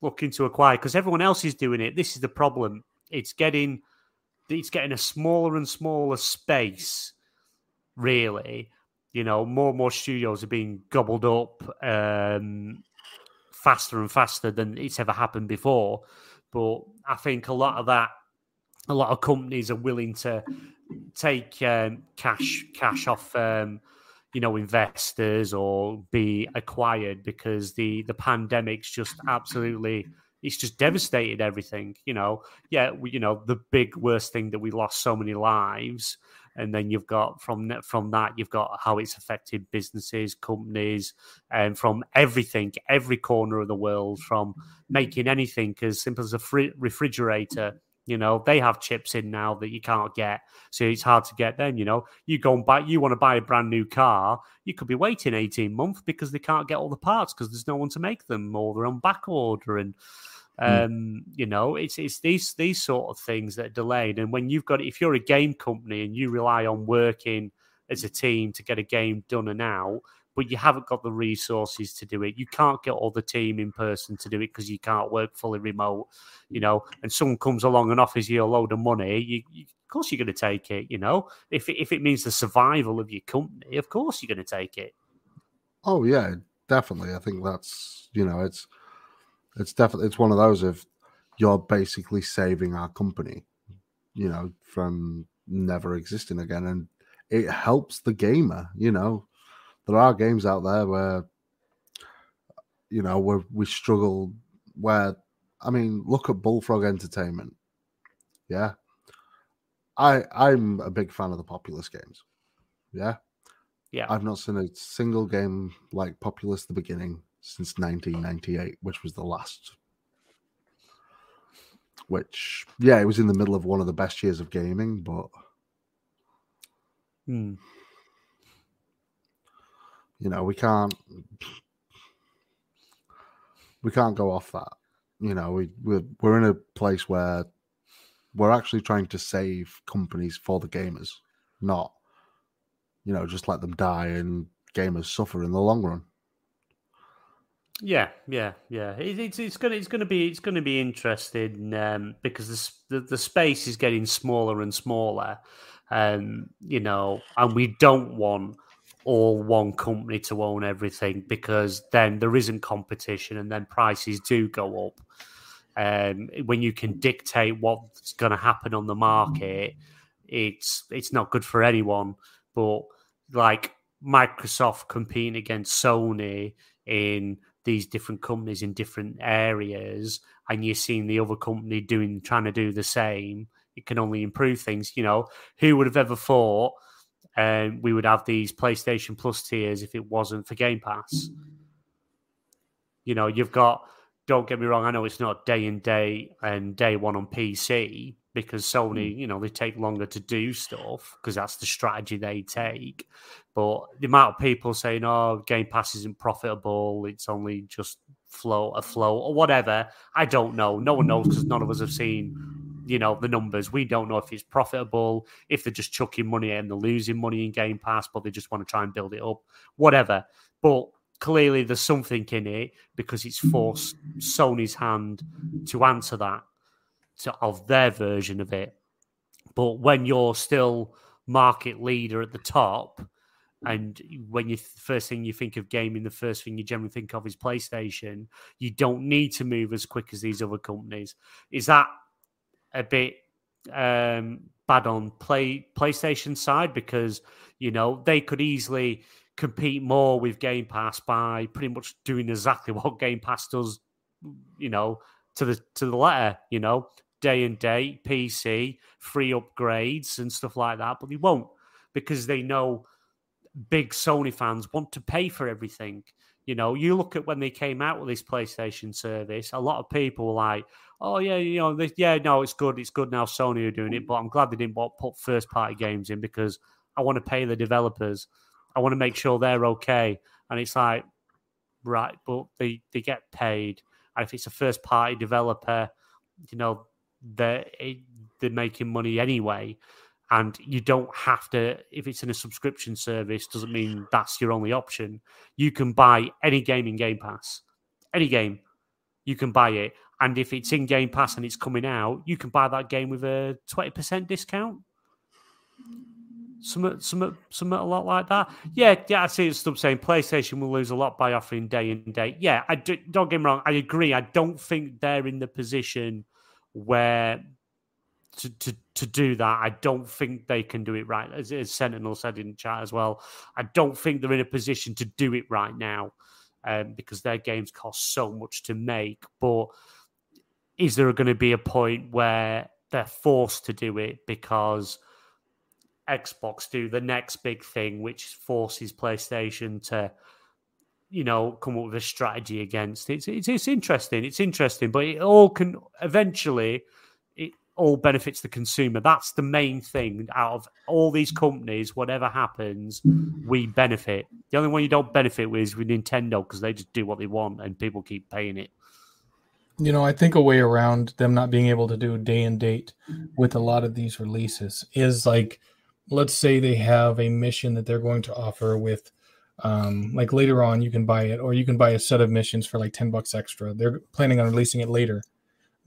looking to acquire because everyone else is doing it. This is the problem. It's getting it's getting a smaller and smaller space, really. You know, more and more studios are being gobbled up. Um, faster and faster than it's ever happened before. But I think a lot of that, a lot of companies are willing to take um, cash cash off, um, you know, investors or be acquired because the the pandemic's just absolutely it's just devastated everything. You know, yeah, you know the big worst thing that we lost so many lives and then you've got from from that you've got how it's affected businesses, companies, and from everything, every corner of the world, from making anything as simple as a fr- refrigerator. You know, they have chips in now that you can't get, so it's hard to get them. You know, you go and buy, you want to buy a brand new car, you could be waiting eighteen months because they can't get all the parts because there's no one to make them, or they're on back order and. Um, mm. You know, it's it's these these sort of things that are delayed. And when you've got if you're a game company and you rely on working as a team to get a game done and out, but you haven't got the resources to do it. You can't get all the team in person to do it because you can't work fully remote, you know. And someone comes along and offers you a load of money, you, you of course you're going to take it, you know. If if it means the survival of your company, of course you're going to take it. Oh yeah, definitely. I think that's you know it's it's definitely it's one of those of you're basically saving our company, you know, from never existing again, and it helps the gamer. You know, there are games out there where you know where we struggle. Where I mean, look at Bullfrog Entertainment. Yeah, I I'm a big fan of the Populous games. Yeah, yeah. I've not seen a single game like Populous the beginning since 1998, which was the last. Which, yeah, it was in the middle of one of the best years of gaming, but. Hmm. You know, we can't. We can't go off that. You know, we, we're, we're in a place where we're actually trying to save companies for the gamers, not, you know, just let them die and gamers suffer in the long run. Yeah, yeah, yeah. It, it's it's gonna it's gonna be it's gonna be interesting um, because the, the space is getting smaller and smaller, um, you know, and we don't want all one company to own everything because then there isn't competition and then prices do go up. Um, when you can dictate what's going to happen on the market, it's it's not good for anyone. But like Microsoft competing against Sony in these different companies in different areas and you're seeing the other company doing trying to do the same it can only improve things you know? Who would have ever thought um, we would have these playstation plus tiers if it wasn't for game pass? You know you've got don't get me wrong i know it's not day and day and day one on pc because Sony, hmm. you know, they take longer to do stuff because that's the strategy they take. But the amount of people saying, "Oh, Game Pass isn't profitable; it's only just flow a flow or whatever," I don't know. No one knows because none of us have seen, you know, the numbers. We don't know if it's profitable, if they're just chucking money and they're losing money in Game Pass, but they just want to try and build it up, whatever. But clearly, there's something in it because it's hmm. forced Sony's hand to answer that to, of their version of it. But when you're still market leader at the top, and when you first thing you think of gaming, the first thing you generally think of is PlayStation. You don't need to move as quick as these other companies. Is that a bit um, bad on play PlayStation side because you know they could easily compete more with Game Pass by pretty much doing exactly what Game Pass does, you know, to the to the letter. You know, day and date, PC, free upgrades and stuff like that, but they won't because they know big Sony fans want to pay for everything. You know, you look at when they came out with this PlayStation service, a lot of people were like, oh, yeah, you know, this, yeah, no, it's good. It's good now Sony are doing it, but I'm glad they didn't put first party games in because I want to pay the developers. I want to make sure they're okay. And it's like, right, but they, they get paid. And if it's a first party developer, you know, they're they're making money anyway, and you don't have to. If it's in a subscription service, doesn't mean that's your only option. You can buy any game in Game Pass, any game, you can buy it. And if it's in Game Pass and it's coming out, you can buy that game with a twenty percent discount. Some, some, some, a lot like that. Yeah, yeah. I see it's still saying PlayStation will lose a lot by offering day and day. Yeah, I do, don't get me wrong. I agree. I don't think they're in the position where to, to, to do that, I don't think they can do it right. As, as Sentinel said in chat as well, I don't think they're in a position to do it right now um, because their games cost so much to make. But is there going to be a point where they're forced to do it because Xbox do the next big thing, which forces PlayStation to you know, come up with a strategy against. It's, it's it's interesting. It's interesting, but it all can eventually it all benefits the consumer. That's the main thing. Out of all these companies, whatever happens, we benefit. The only one you don't benefit with is with Nintendo because they just do what they want and people keep paying it. You know, I think a way around them not being able to do day and date with a lot of these releases is like let's say they have a mission that they're going to offer with um, like later on you can buy it or you can buy a set of missions for like 10 bucks extra. They're planning on releasing it later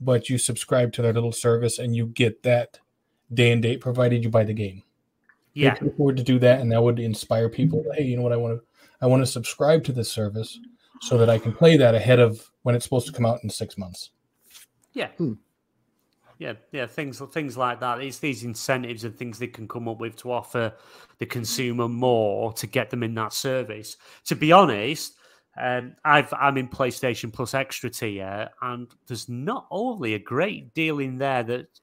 but you subscribe to their little service and you get that day and date provided you buy the game. Yeah, they could afford to do that and that would inspire people hey you know what i want to i want to subscribe to this service so that i can play that ahead of when it's supposed to come out in six months. Yeah, Hmm. Yeah, yeah. Things things like that. It's these incentives and things they can come up with to offer the consumer more to get them in that service. To be honest. Um, I've I'm in PlayStation Plus Extra tier, and there's not only a great deal in there that's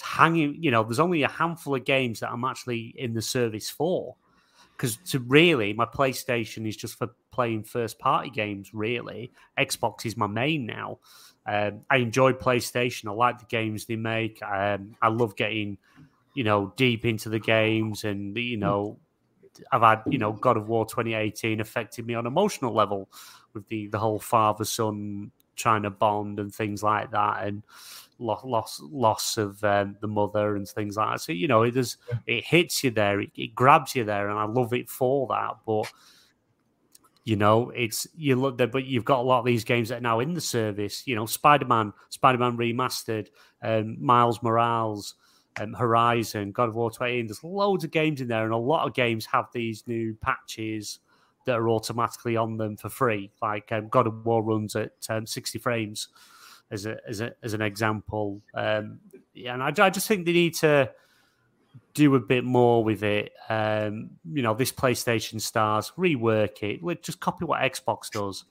hanging. You know, there's only a handful of games that I'm actually in the service for. Because to really, my PlayStation is just for playing first party games. Really, Xbox is my main now. Um, I enjoy PlayStation. I like the games they make. Um, I love getting, you know, deep into the games, and you know, I've had you know God of War 2018 affected me on emotional level with the the whole father son trying to bond and things like that, and loss loss loss of um, the mother and things like that. So you know, it does it hits you there, it, it grabs you there, and I love it for that. But you know, it's you look there, but you've got a lot of these games that are now in the service. You know, Spider Man, Spider Man remastered, um, Miles Morales, um, Horizon, God of War 20. There's loads of games in there, and a lot of games have these new patches that are automatically on them for free. Like um, God of War runs at um, 60 frames, as a, as a, as an example. Um, yeah, and I, I just think they need to do a bit more with it. Um, you know, this PlayStation stars, rework it. Just copy what Xbox does,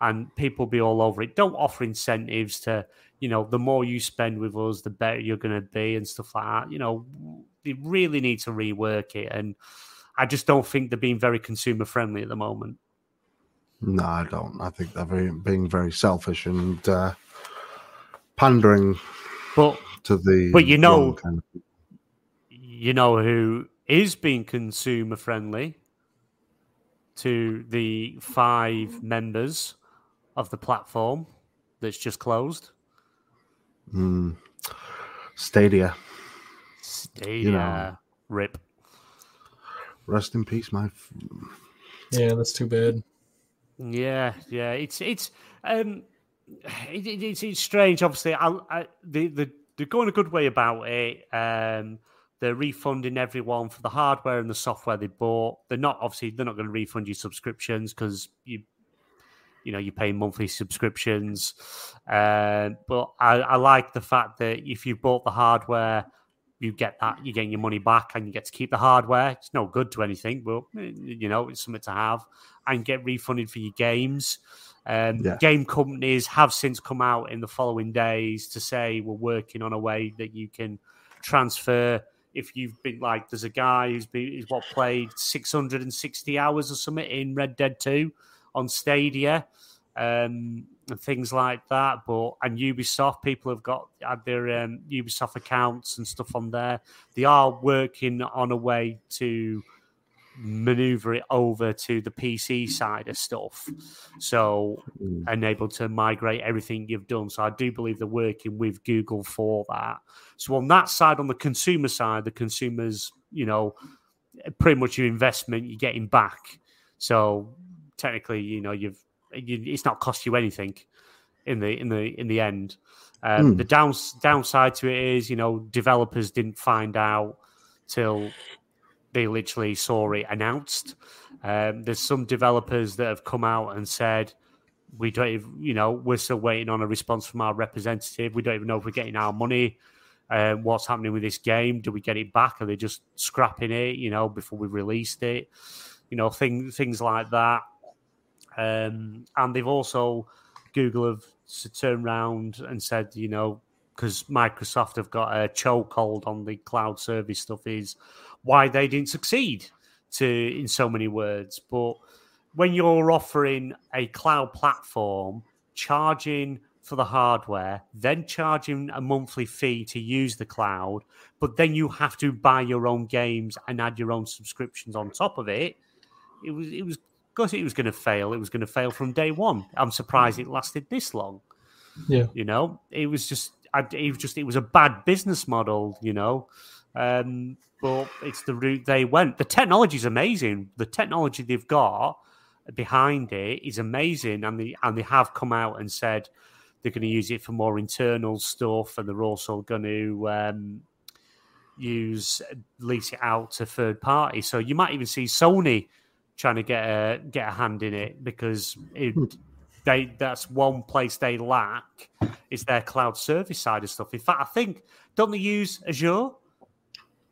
and people be all over it. Don't offer incentives to, you know, the more you spend with us, the better you're going to be, and stuff like that. You know, they really need to rework it, and I just don't think they're being very consumer friendly at the moment. No, I don't. I think they're very, being very selfish and uh, pandering But to the. But you know- kind of- you know who is being consumer friendly to the five members of the platform that's just closed? Mm. Stadia. Stadia. know. Rip. Rest in peace, my. F- yeah that's too bad Yeah, yeah. It's it's um, it, it- it's it's strange. Obviously, I, I they they they're going a good way about it. Um, they're refunding everyone for the hardware and the software they bought. They're not obviously they're not going to refund you subscriptions because you you know you pay monthly subscriptions. Uh, but I, I like the fact that if you bought the hardware. You get that, you're getting your money back, and you get to keep the hardware. It's no good to anything, but you know it's something to have and get refunded for your games. Um, Yeah. Game companies have since come out in the following days to say we're working on a way that you can transfer. If you've been like, there's a guy who's been who's what played 660 hours or something in Red Dead 2 on Stadia, um, and things like that. But and Ubisoft, people have got had their um, Ubisoft accounts and stuff on there. They are working on a way to maneuver it over to the PC side of stuff. So Mm. and able to migrate everything you've done. So I do believe they're working with Google for that. So on that side, on the consumer side, the consumers, you know, pretty much your investment you're getting back. So technically, you know, you've you, it's not cost you anything in the in the in the end. Um, Hmm. The downs downside to it is, you know, developers didn't find out till they literally saw it announced. Um, there's some developers that have come out and said, we don't, even, you know, we're still waiting on a response from our representative. We don't even know if we're getting our money. Um, what's happening with this game? Do we get it back? Are they just scrapping it? You know, before we released it, you know, things things like that. Um, and they've also Google have turned around and said, you know, because Microsoft have got a chokehold on the cloud service stuff, is why they didn't succeed. To in so many words, but when you're offering a cloud platform, charging for the hardware, then charging a monthly fee to use the cloud, but then you have to buy your own games and add your own subscriptions on top of it. It was it was because it was going to fail. It was going to fail from day one. I'm surprised it lasted this long. Yeah. You know, it was just it was just it was a bad business model. You know, Um, but it's the route they went. The technology is amazing. The technology they've got behind it is amazing, and they and they have come out and said they're going to use it for more internal stuff, and they're also going to um, use lease it out to third parties. So you might even see Sony trying to get a get a hand in it because it, they that's one place they lack is their cloud service side of stuff. In fact, I think don't they use Azure?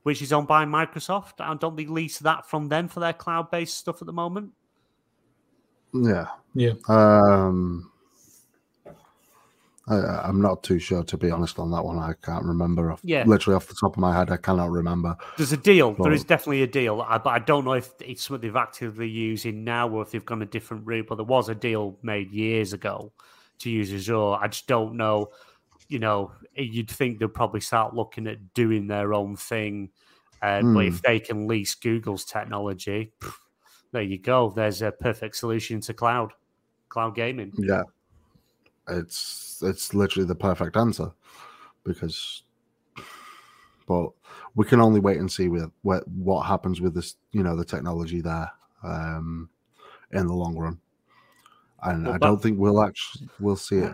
Which is owned by Microsoft. And don't they lease that from them for their cloud based stuff at the moment? Yeah. Yeah. Um, I, am not too sure, to be honest, on that one. I can't remember. Off, yeah. Literally off the top of my head, I cannot remember. There's a deal. But, there is definitely a deal. I, but I don't know if it's what they've actively using now or if they've gone a different route. But there was a deal made years ago to use Azure. I just don't know you know, you'd think they'll probably start looking at doing their own thing. Uh, mm. But if hmm. they can lease Google's technology, pff, there you go. There's a perfect solution to cloud, cloud gaming. Yeah, it's it's literally the perfect answer because, but we can only wait and see with what what happens with this, you know, the technology there um, in the long run. And well, I don't think we'll actually we'll see it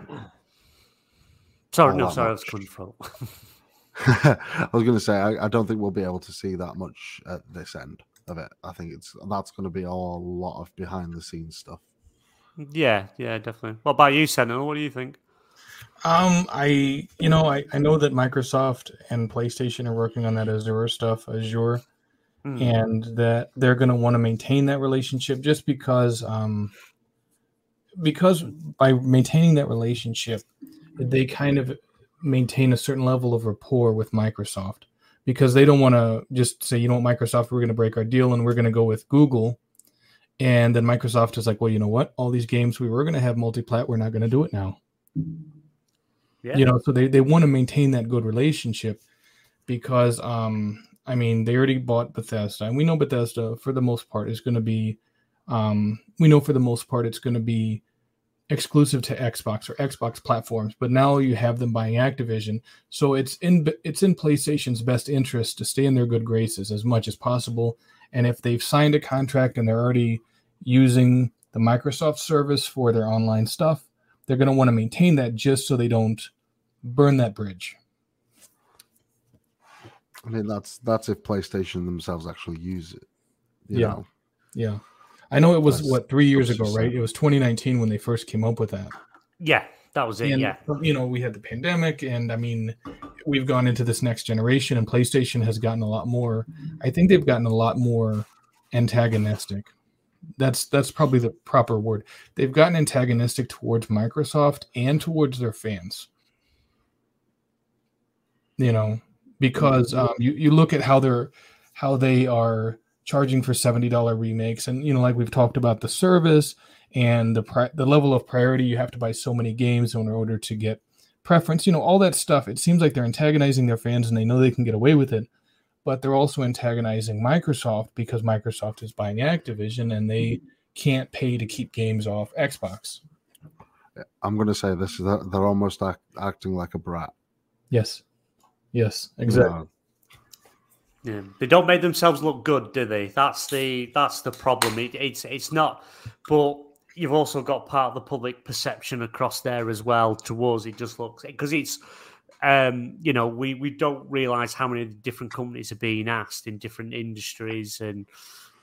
Sorry, no, sorry, much. I was control. I was going to say I, I, don't think we'll be able to see that much at this end of it. I think it's that's going to be all a lot of behind the scenes stuff. Yeah, yeah, definitely. What about you, Sentinel? What do you think? Um, I you know I, I know that Microsoft and PlayStation are working on that Azure stuff, Azure, mm. and that they're going to want to maintain that relationship just because um because by maintaining that relationship they kind of maintain a certain level of rapport with Microsoft because they don't want to just say, you know what, Microsoft, we're going to break our deal and we're going to go with Google. And then Microsoft is like, well, you know what? All these games we were going to have multiplat, we're not going to do it now. Yeah. You know, so they, they want to maintain that good relationship because, um, I mean, they already bought Bethesda, and we know Bethesda for the most part is going to be, um, we know for the most part it's going to be exclusive to Xbox or Xbox platforms, but now you have them buying Activision. So it's in it's in PlayStation's best interest to stay in their good graces as much as possible. And if they've signed a contract and they're already using the Microsoft service for their online stuff, they're going to want to maintain that just so they don't burn that bridge. I mean that's that's if PlayStation themselves actually use it. yeah. Know? Yeah. I know it was That's what three years ago, right? It was 2019 when they first came up with that. Yeah, that was it. And, yeah, you know, we had the pandemic, and I mean, we've gone into this next generation, and PlayStation has gotten a lot more. I think they've gotten a lot more antagonistic. That's that's probably the proper word. They've gotten antagonistic towards Microsoft and towards their fans. You know, because um, you you look at how they're how they are charging for $70 remakes and you know like we've talked about the service and the pri- the level of priority you have to buy so many games in order to get preference you know all that stuff it seems like they're antagonizing their fans and they know they can get away with it but they're also antagonizing Microsoft because Microsoft is buying Activision and they mm-hmm. can't pay to keep games off Xbox. I'm going to say this: is they're almost act, acting like a brat. Yes, yes, exactly. Yeah, they don't make themselves look good, do they? That's the that's the problem. It, it's it's not, but you've also got part of the public perception across there as well towards it. Just looks because it's, um, you know, we we don't realize how many different companies are being asked in different industries and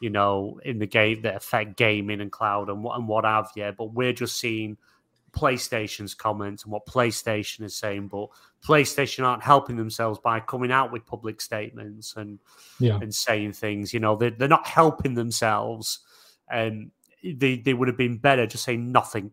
you know in the game that affect gaming and cloud and what and what have you. But we're just seeing PlayStation's comments and what PlayStation is saying, but PlayStation aren't helping themselves by coming out with public statements and yeah. and saying things. You know, they're, they're not helping themselves, and they they would have been better just saying nothing.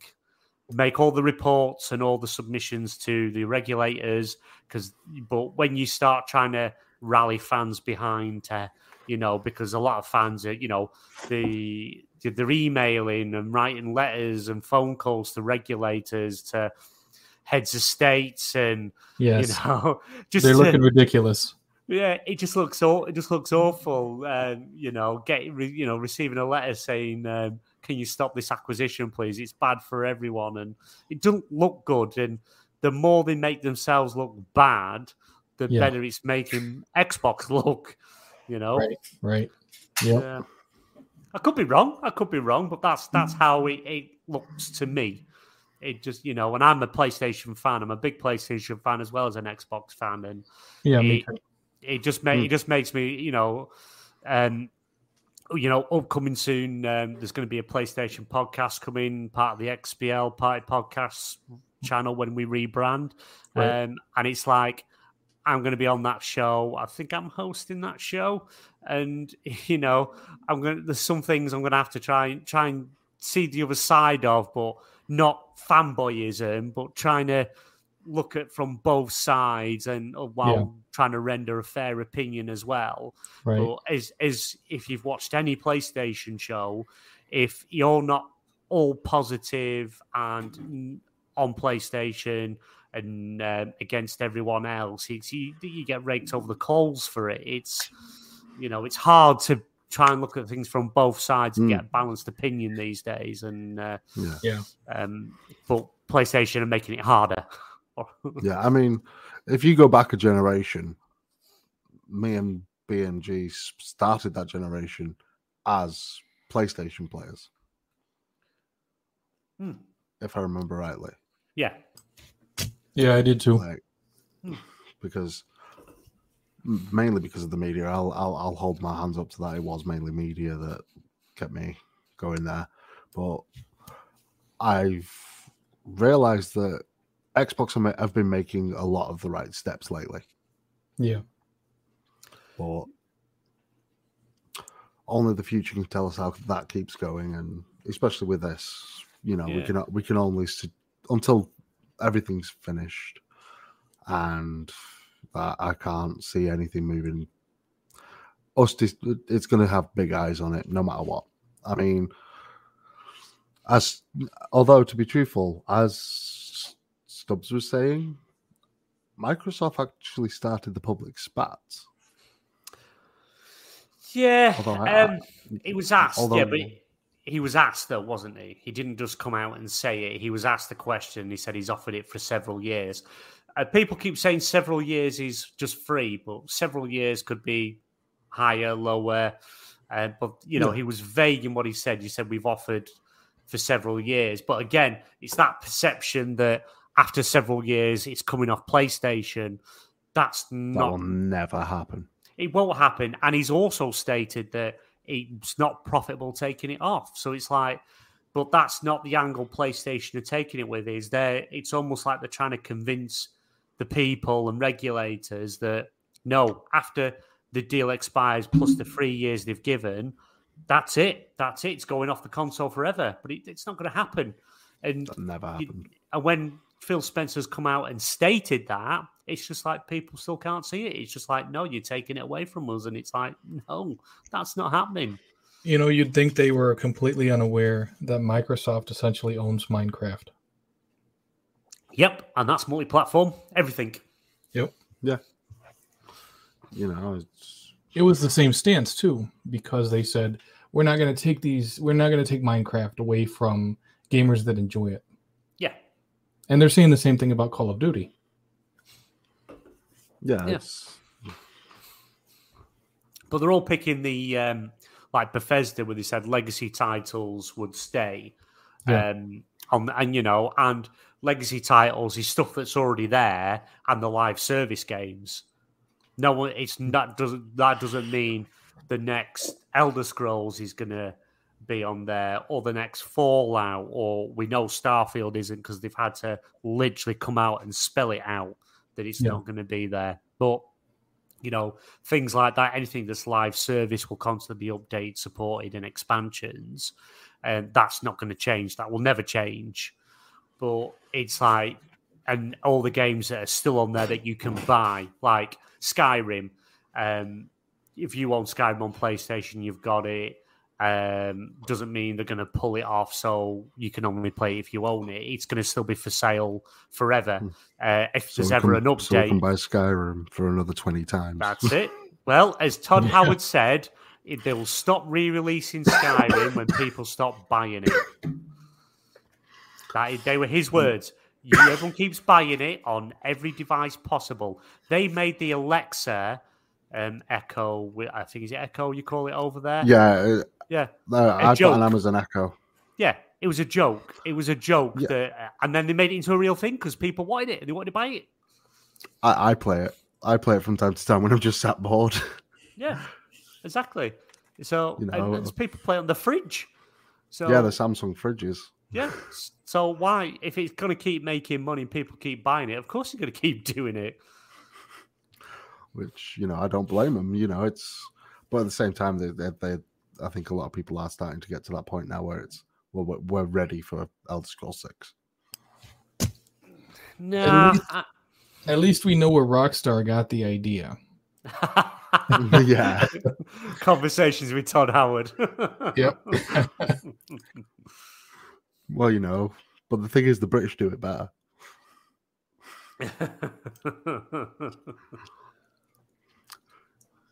Make all the reports and all the submissions to the regulators, because but when you start trying to rally fans behind, uh, you know, because a lot of fans are, you know, the they're emailing and writing letters and phone calls to regulators to heads of states and yes. you know just they're looking ridiculous yeah it just looks all it just looks awful um, you know get you know receiving a letter saying um, can you stop this acquisition please it's bad for everyone and it doesn't look good and the more they make themselves look bad the Yeah. better it's making Xbox look. You know, Right. Right. Yep. Yeah. I could be wrong. I could be wrong, but that's Mm. that's how it, it looks to me. It just you know, and I'm a PlayStation fan. I'm a big PlayStation fan as well as an Xbox fan, and Yeah. It, it just ma- Hmm. it just makes me you know, um, you know, upcoming soon. Um, there's going to be a PlayStation podcast coming, part of the XBL Party Podcast channel when we rebrand, Right. um, and it's like I'm going to be on that show. I think I'm hosting that show, and you know, I'm going. to There's some things I'm going to have to try and try and see the other side of, but not fanboyism, but trying to look at from both sides and uh, while Yeah. trying to render a fair opinion as well. Right. But as as if you've watched any PlayStation show, if you're not all positive and on PlayStation and um, against everyone else, it's you, you get raked over the coals for it. It's you know it's hard to try and look at things from both sides and Mm. get a balanced opinion these days. And uh, Yeah. Yeah. um, but PlayStation are making it harder. Yeah, I mean, if you go back a generation, me and BMG started that generation as PlayStation players, Hmm. if I remember rightly. yeah, Yeah, I did too. Like, because mainly because of the media, I'll, I'll I'll hold my hands up to that. It was mainly media that kept me going there, but I've realized that Xbox have been making a lot of the right steps lately. Yeah. but only the future can tell us how that keeps going, and especially with this, you know, we Yeah. can we can only s- until everything's finished, and I, I can't see anything moving. Us, it's going to have big eyes on it, no matter what. I mean, as although to be truthful, as Stubbs was saying, Microsoft actually started the public spat. yeah. Although I- Um, he was asked, yeah, but he was asked though, wasn't he? He didn't just come out and say it. He was asked the question. He said he's offered it for several years. Uh, people keep saying several years is just free, but several years could be higher, lower. Uh, but you know, Yeah. he was vague in what he said. He said we've offered for several years, but again, it's that perception that after several years, it's coming off PlayStation. That's That not will never happen. it won't happen. And he's also stated that it's not profitable taking it off. So it's like, but that's not the angle PlayStation are taking it with. Is there? It's almost like they're trying to convince the people and regulators that no, after the deal expires plus the three years they've given, that's it. That's it. It's going off the console forever. But it, it's not going to happen. And That never you- and when Phil Spencer's come out and stated that, it's just like people still can't see it. It's just like, no, you're taking it away from us. And it's like, no, that's not happening. You know, you'd think they were completely unaware that Microsoft essentially owns Minecraft. Yep. And that's multi platform, everything. Yep. Yeah. You know, it's It was the same stance too, because they said we're not going to take these, we're not going to take Minecraft away from gamers that enjoy it. Yeah. And they're saying the same thing about Call of Duty. Yeah, Yeah. But they're all picking the, um, like Bethesda, where they said legacy titles would stay. Yeah. Um, on, and, you know, and legacy titles is stuff that's already there and the live service games. No one, it's not, doesn't, that doesn't mean the next Elder Scrolls is going to be on there or the next Fallout or we know Starfield isn't because they've had to literally come out and spell it out that it's Yeah. not going to be there. But you know, things like that, anything that's live service will constantly be updated, supported, and expansions. And that's not going to change. That will never change. But it's like, and all the games that are still on there that you can buy, like Skyrim. Um, if you own Skyrim on PlayStation, you've got it. Um, doesn't mean they're going to pull it off, so you can only play it if you own it. It's going to still be for sale forever. Uh, if so there's ever can- an So we can update, buy Skyrim for another twenty times. that's it. Well, as Todd. Howard said, it, they'll stop re-releasing Skyrim when people stop buying it. That, they were his words. You, everyone keeps buying it on every device possible. They made the Alexa um, Echo. I think is it Echo you call it over there? Yeah, yeah, uh, I've got an. Amazon Echo. yeah. It was a joke. It was a joke. Yeah. That, uh, and then they made it into a real thing because people wanted it and they wanted to buy it. I, I play it. I play it from time to time when I'm just sat bored. Yeah, exactly. So You and know, people play on the fridge. So yeah, the Samsung fridges. Yeah. So why, if it's going to keep making money and people keep buying it, of course you're going to keep doing it. which you know I don't blame them. You know, it's but at the same time, they, they, they I think a lot of people are starting to get to that point now where it's well, we're, we're ready for Elder Scrolls Six. No. least- At least we know where Rockstar got the idea. yeah, Conversations with Todd Howard. Yep. well, you know, but the thing is, the British do it better.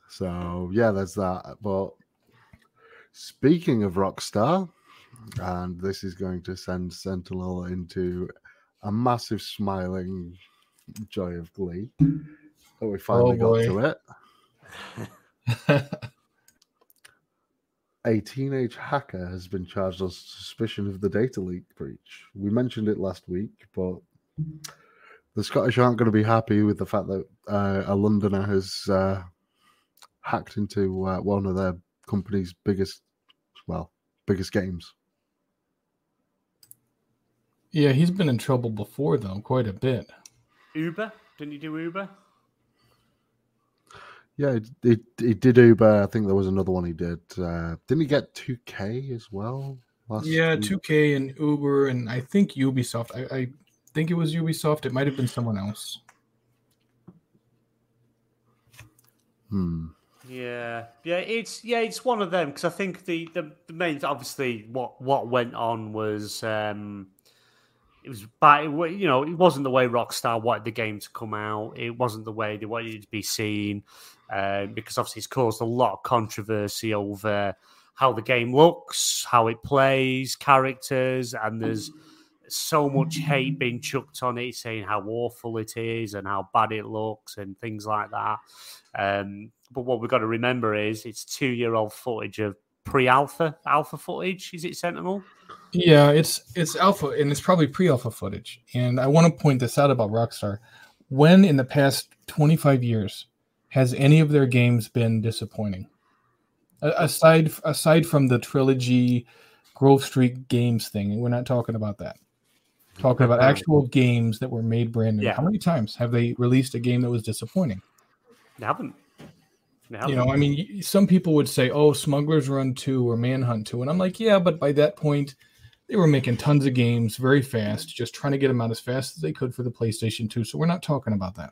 So yeah, there's that. But speaking of Rockstar, and this is going to send Sentinel into a massive smiling joy of glee that we finally got to it. A teenage hacker has been charged on suspicion of the data leak breach. We mentioned it last week, but the Scottish aren't going to be happy with the fact that uh, a Londoner has uh, hacked into uh, one of their company's biggest, well, biggest games. yeah, he's been in trouble before though, quite a bit. Uber? Didn't you do Uber? Yeah, he, it, it did Uber. I think there was another one he did. Uh, didn't he get 2K as well? Last Yeah, week? 2K and Uber and I think Ubisoft. I, I think it was Ubisoft. It might have been someone else. Hmm. Yeah, yeah, it's yeah, it's one of them because I think the, the the main obviously what what went on was um it was by you know it wasn't the way Rockstar wanted the game to come out. It wasn't the way they wanted it to be seen uh, because obviously it's caused a lot of controversy over how the game looks, how it plays, characters, and there's so much hate being chucked on it, saying how awful it is and how bad it looks and things like that. Um, but what we've got to remember is it's two year old footage of pre-alpha alpha footage. Is it Sentinel? Yeah, it's it's alpha and it's probably pre-alpha footage. And I want to point this out about Rockstar. When in the past 25 years has any of their games been disappointing? Aside aside from the trilogy Grove Street Games thing, we're not talking about that. Talking about actual games that were made brand new. Yeah. How many times have they released a game that was disappointing? They haven't. They You know, I mean, some people would say, "Oh, Smugglers Run Two or Manhunt 2. and I'm like, "Yeah, but by that point, they were making tons of games very fast, just trying to get them out as fast as they could for the PlayStation 2. So we're not talking about that.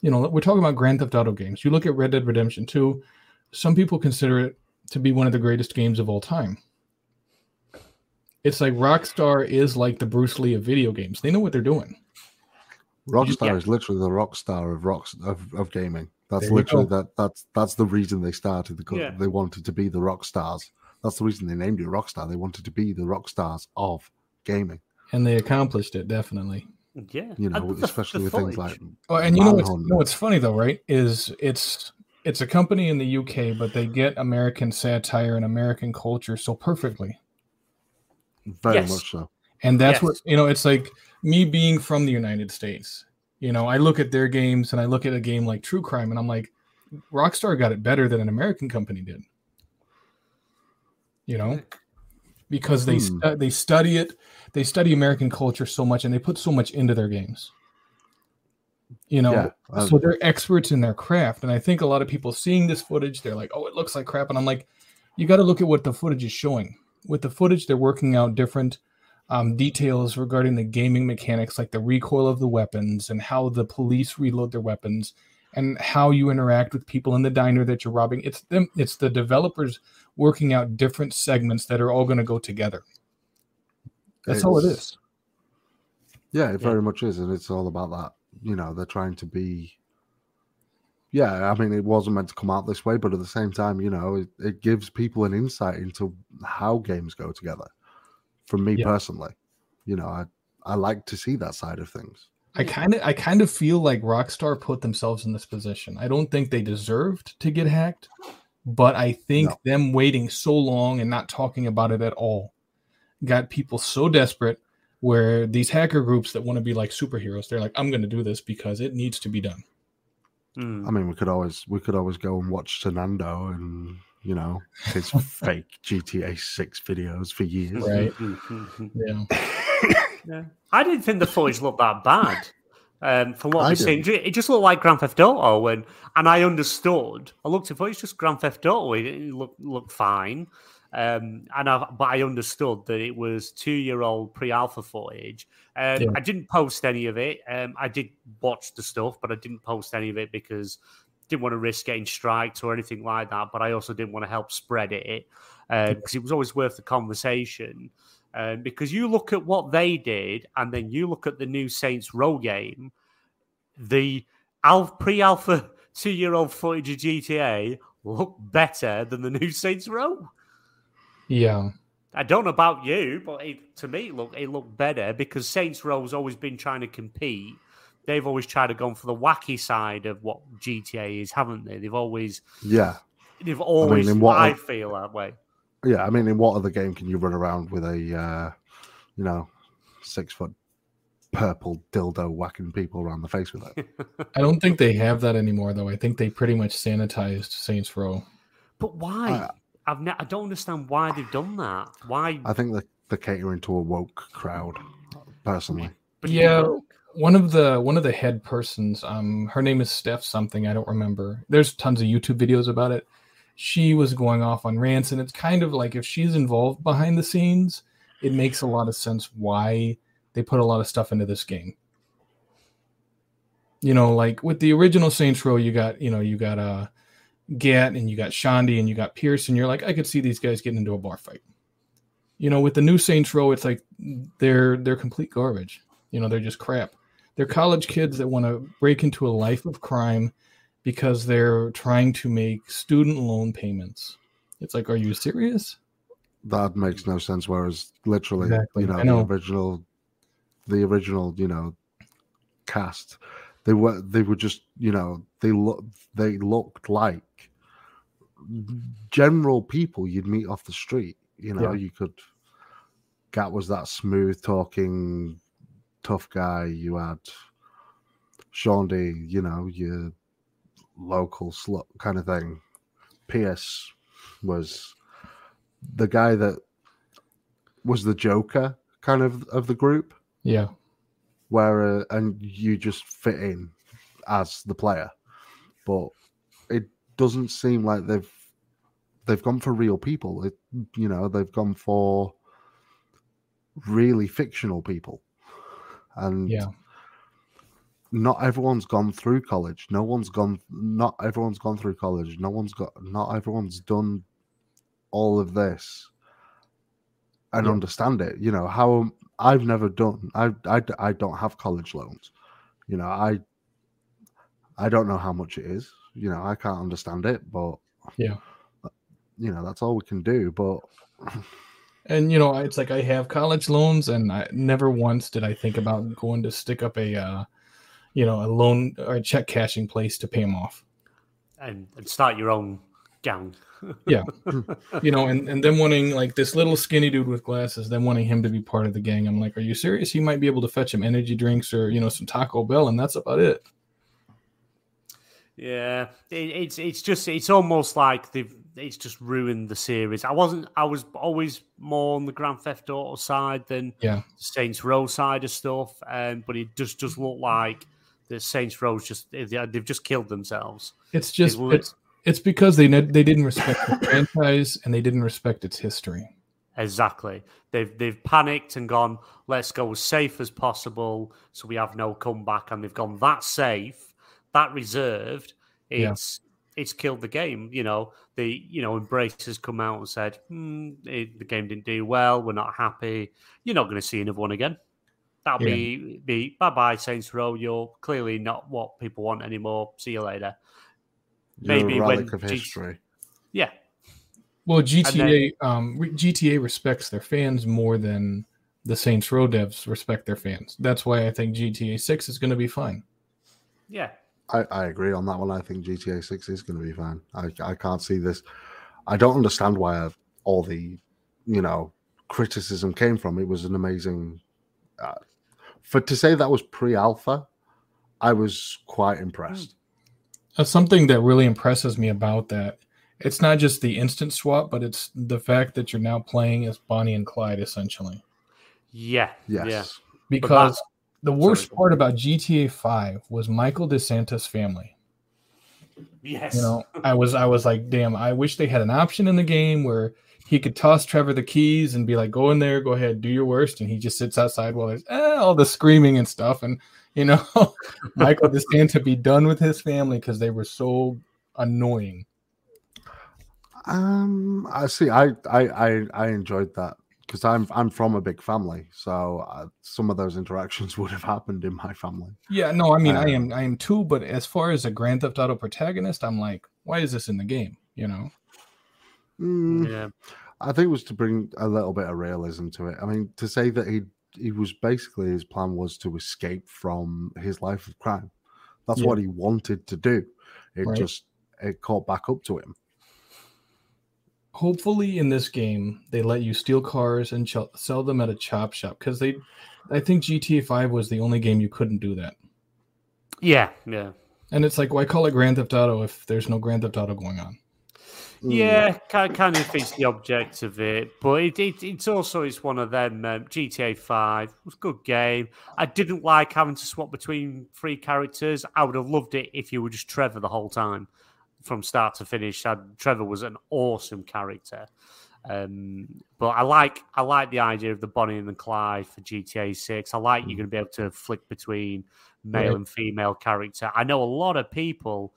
You know, we're talking about Grand Theft Auto games. You look at Red Dead Redemption 2. Some people consider it to be one of the greatest games of all time. It's like Rockstar is like the Bruce Lee of video games. They know what they're doing. Rockstar Yeah. is literally the rock star of rocks of, of gaming. That's There literally go. that that's that's the reason they started the Yeah. they wanted to be the rock stars. That's the reason they named it Rockstar. They wanted to be the rock stars of gaming. And they accomplished it, definitely. yeah, You know, And the- especially the with things like Oh, and you know what's, you know what's funny though, right? Is it's it's a company in the UK, but they get American satire and American culture so perfectly, very Yes. much so. and that's Yes. what you know. It's like me being from the United States. You know, I look at their games and I look at a game like True Crime, and I'm like, Rockstar got it better than an American company did. You know, because they Hmm. stu- they study it, they study American culture so much, and they put so much into their games. You know, yeah. so they're experts in their craft and i think a lot of people seeing this footage they're like oh it looks like crap and i'm like you got to look at what the footage is showing with the footage they're working out different um, details regarding the gaming mechanics like the recoil of the weapons and how the police reload their weapons and how you interact with people in the diner that you're robbing it's them it's the developers working out different segments that are all going to go together that's all It's- Yeah, it Yeah. very much is, and it's all about that. You know, they're trying to be. Yeah, I mean, it wasn't meant to come out this way, but at the same time, you know, it, it gives people an insight into how games go together. From me Yeah. personally, you know, I I like to see that side of things. I kind of I kind of feel like Rockstar put themselves in this position. I don't think they deserved to get hacked, but I think No. them waiting so long and not talking about it at all got people so desperate where these hacker groups that want to be like superheroes, they're like, I'm gonna do this because it needs to be done. Hmm. I mean, we could always we could always go and watch Fernando and you know his fake GTA Six videos for years. Right. Hmm. Yeah. Yeah. I didn't think the footage looked that bad. Um, from what I we've seen, it just looked like Grand Theft Auto, and and I understood. I looked at it, it's just Grand Theft Auto. It, it looked looked fine, um, and I but I understood that it was two year old pre alpha footage. Um, Yeah. I didn't post any of it. Um, I did watch the stuff, but I didn't post any of it because didn't want to risk getting striked or anything like that. But I also didn't want to help spread it because it was always worth the conversation. Um, because you look at what they did, and then you look at the new Saints Row game, the al- pre-alpha two-year-old footage of GTA looked better than the new Saints Row. Yeah. I don't know about you, but it, to me, it look it looked better because Saints Row's always been trying to compete. They've always tried to go for the wacky side of what GTA is, haven't they? They've always, Yeah, they've always. I, in what- feel that way. yeah. I mean, in what other game can you run around with a uh, you know six foot purple dildo whacking people around the face with it? I don't think they have that anymore though. I think they pretty much sanitized Saints Row. But why? Uh, I've ne- I don't understand why they've done that. Why? I think that they're catering to a woke crowd. Personally, But Yeah. One of the one of the head persons, um, her name is Steph something, I don't remember. There's tons of YouTube videos about it. She was going off on rants, and it's kind of like if she's involved behind the scenes, it makes a lot of sense why they put a lot of stuff into this game. You know, like with the original Saints Row, you got you know you got uh Gat and you got Shaundi and you got Pierce, and you're like, I could see these guys getting into a bar fight. You know, with the new Saints Row, it's like they're they're complete garbage. You know, they're just crap. They're college kids that want to break into a life of crime because they're trying to make student loan payments. It's like, are you serious? that makes no sense. Whereas, literally, Exactly, you know, know. the original, the original, you know, cast, they were they were just you know they look they looked like general people you'd meet off the street. You know, Yeah. you could. Gat was that smooth talking, tough guy. You had Shaundi You know, your local slut kind of thing. Pierce was the guy that was the Joker kind of of the group, Yeah. Where uh, and you just fit in as the player, but it doesn't seem like they've they've gone for real people. It, you know, they've gone for really fictional people, and Yeah. not everyone's gone through college. No one's gone. Not everyone's gone through college. No one's got. Not everyone's done all of this and Yeah. understand it. You know how I've never done. I I I don't have college loans. You know I I don't know how much it is. You know I can't understand it, but Yeah. you know that's all we can do. But And you know, it's like I have college loans, and I never once did I think about going to stick up a, uh, you know, a loan or a check cashing place to pay them off. and, and start your own gang. Yeah. You know, and and then wanting like this little skinny dude with glasses, then wanting him to be part of the gang. I'm like, are you serious? He might be able to fetch him energy drinks or you know some Taco Bell, and that's about it. Yeah, it, it's it's just it's almost like they've it's just ruined the series. I wasn't I was always more on the Grand Theft Auto side than Yeah. Saints Row side of stuff, um, but it just does look like the Saints Row's just they- they've just killed themselves. It's just lit- it's it's because they they didn't respect the franchise and they didn't respect its history. Exactly. They've they've panicked and gone, let's go as safe as possible so we have no comeback. And they've gone that safe, that reserved. Yeah. It's it's killed the game. You know, the you know, Embracer has come out and said, hmm, it, the game didn't do well, we're not happy. You're not going to see another one again. That'll Yeah. be be bye bye Saints Row. You're clearly not what people want anymore. See you later. You're Maybe a when relic of G- history. Yeah. Well, GTA um GTA respects their fans more than the Saints Row devs respect their fans. That's why I think GTA 6 is going to be fine. Yeah. I, I agree on that one. I think GTA 6 is going to be fine. I, I can't see this. I don't understand why all the, you know, criticism came from. It was an amazing. Uh, for to say that was pre-alpha, I was quite impressed. Uh, something that really impresses me about that, it's not just the instant swap, but it's the fact that you're now playing as Bonnie and Clyde essentially. Yeah. Yes. Yeah. Because the worst Sorry. part about GTA 5 was Michael De Santa's family. Yes. You know, I was I was like, damn, I wish they had an option in the game where he could toss Trevor the keys and be like, go in there, go ahead, do your worst, and he just sits outside while there's eh, all the screaming and stuff, and you know, Michael DeSantis be done with his family because they were so annoying. Um, I see. I I I, I enjoyed that because I'm I'm from a big family, so uh, some of those interactions would have happened in my family. Yeah, no, I mean, I Um, am I am too, but as far as a Grand Theft Auto protagonist, I'm like, why is this in the game? You know, Mm, Yeah. I think it was to bring a little bit of realism to it. I mean, to say that he he was basically his plan was to escape from his life of crime. That's Yeah. what he wanted to do. It Right. just it caught back up to him. hopefully in this game they let you steal cars and ch- sell them at a chop shop because they, I think GTA 5 was the only game you couldn't do that. Yeah. Yeah. And it's like, why call it Grand Theft Auto if there's no Grand Theft Auto going on? Mm. Yeah, kind kind of fits the object of it, but it, it it's also it's one of them. Um, GTA Five was a good game. I didn't like having to swap between three characters. I would have loved it if you were just Trevor the whole time, from start to finish. i Trevor was an awesome character, um, but I like I like the idea of the Bonnie and the Clyde for GTA Six. I like you're going to be able to flick between male Right. and female character. I know a lot of people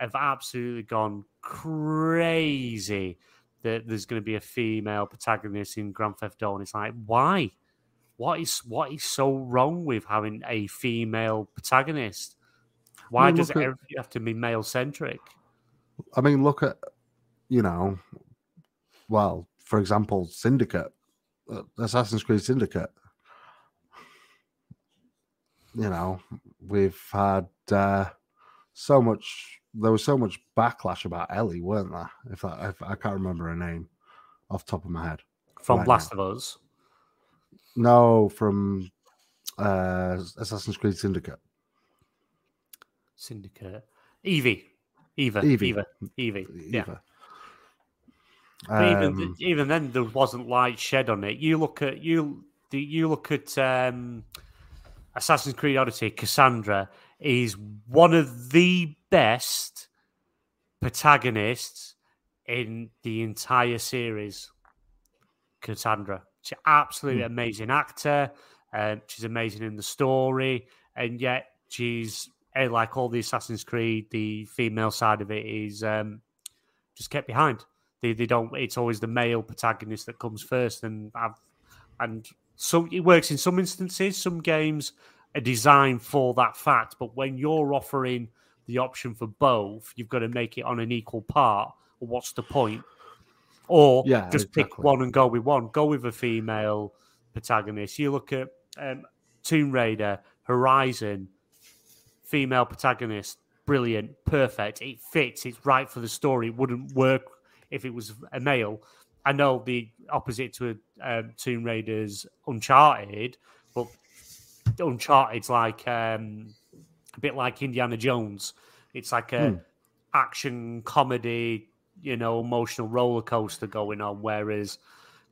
have absolutely gone crazy that there's going to be a female protagonist in Grand Theft Auto. And it's like, why? What is what is so wrong with having a female protagonist? Why Well, does look at- everything have to be male centric? I mean, look at you know, well, for example, Syndicate, uh, Assassin's Creed Syndicate. You know, we've had uh, so much. There was so much backlash about Ellie, weren't there? If I, if I can't remember her name off the top of my head. From Right Last of Us. No, from uh, Assassin's Creed Syndicate. Syndicate. Evie. Eva. Evie. Eva. Evie. Yeah. Eva. But even Um, even then, there wasn't light shed on it. You look at you you look at um, Assassin's Creed Odyssey. Cassandra is one of the best protagonists in the entire series. Cassandra, she's an absolutely amazing actor. Um, she's amazing in the story, and yet she's eh, like all the Assassin's Creed. The female side of it is um, just kept behind. They, they don't. It's always the male protagonist that comes first, and I've, and so it works in some instances. Some games are designed for that fact, but when you're offering the option for both, you've got to make it on an equal part. Or what's the point? Or Yeah, just pick one and go with one. Go with a female protagonist. You look at um, Tomb Raider, Horizon, female protagonist, brilliant, perfect. It fits. It's right for the story. It wouldn't work if it was a male. I know the opposite to um, Tomb Raider's Uncharted, Uncharted's like um, a bit like Indiana Jones. It's like a Hmm. action comedy, you know, emotional roller coaster going on. Whereas,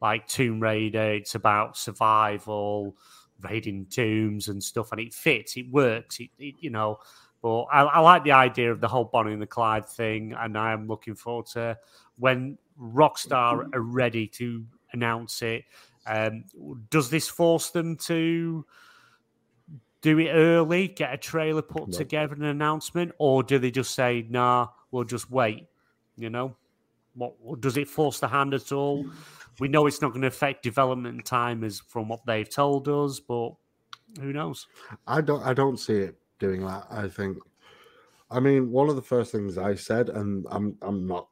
like Tomb Raider, it's about survival, raiding tombs and stuff, and it fits. It works. It, it you know. But I, I like the idea of the whole Bonnie and the Clyde thing, and I am looking forward to when Rockstar are ready to announce it. Um, does this force them to do it early, get a trailer put No. together, an announcement, or do they just say, "Nah, we'll just wait"? You know, what what- does it force the hand at all? We know it's not going to affect development time, as from what they've told us, but who knows? I don't I don't see it doing that. I think I mean one of the first things I said, and I'm I'm not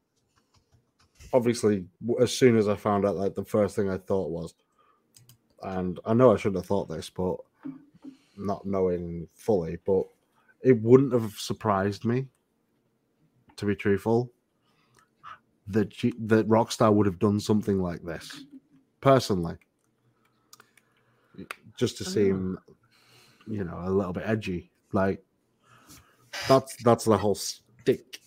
obviously as soon as I found out like the first thing I thought was and I know I shouldn't have thought this, but not knowing fully, but it wouldn't have surprised me, to be truthful, that G- that Rockstar would have done something like this, personally, just to seem, you know, a little bit edgy. Like that's that's the whole stick.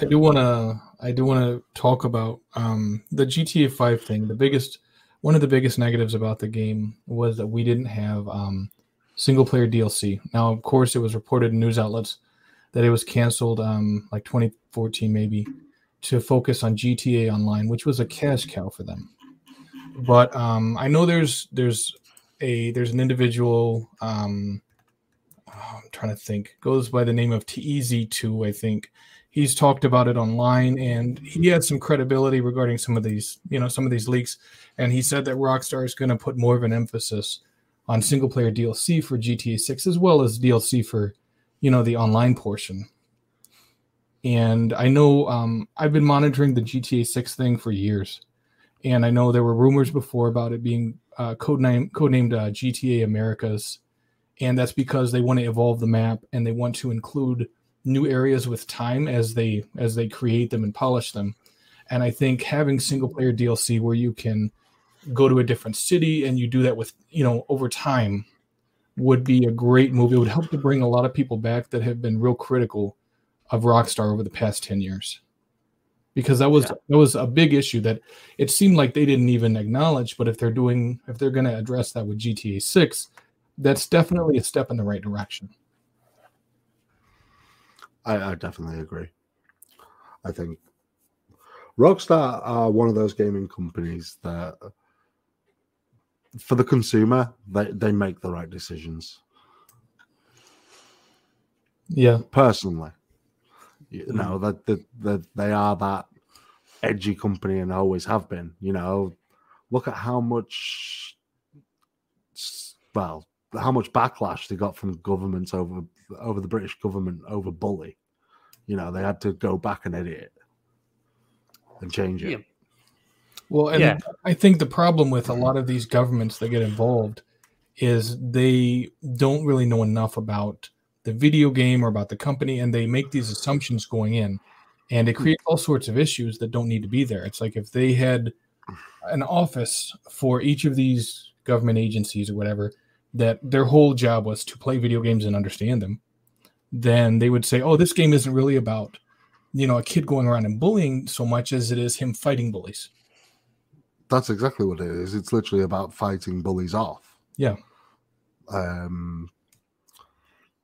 I do want to I do want to talk about um, the GTA 5 thing. The biggest one of the biggest negatives about the game was that we didn't have um, single player DLC. Now, of course, it was reported in news outlets that it was canceled um, like 2014 maybe to focus on GTA Online, which was a cash cow for them. But um, I know there's there's a there's an individual um, oh, I'm trying to think goes by the name of TEZ2 I think he's talked about it online and he had some credibility regarding some of these you know some of these leaks. And he said that Rockstar is going to put more of an emphasis on single player DLC for GTA 6 as well as DLC for you know the online portion. And I know um, I've been monitoring the GTA 6 thing for years. And I know there were rumors before about it being uh, codename codenamed uh, GTA Americas. And that's because they want to evolve the map and they want to include new areas with time as they as they create them and polish them. And i think having single player dlc where you can go to a different city and you do that with you know over time would be a great move it would help to bring a lot of people back that have been real critical of rockstar over the past 10 years. Because that was Yeah. that was a big issue that it seemed like they didn't even acknowledge but if they're doing if they're going to address that with gta 6 that's definitely a step in the right direction I, I definitely agree. I think Rockstar are one of those gaming companies that, for the consumer, they, they make the right decisions. yeah Personally, you mm. know that that that they are that edgy company and always have been. You know, look at how much, well, how much backlash they got from governments over over the British government over bully. You know, they had to go back and edit it and change it. Yeah. Well, and Yeah. I think the problem with a lot of these governments that get involved is they don't really know enough about the video game or about the company, and they make these assumptions going in, and it creates all sorts of issues that don't need to be there. It's like if they had an office for each of these government agencies or whatever, that their whole job was to play video games and understand them, then they would say, "Oh, this game isn't really about." You know, a kid going around and bullying so much as it is him fighting bullies. That's exactly what it is. It's literally about fighting bullies off. Yeah. Um,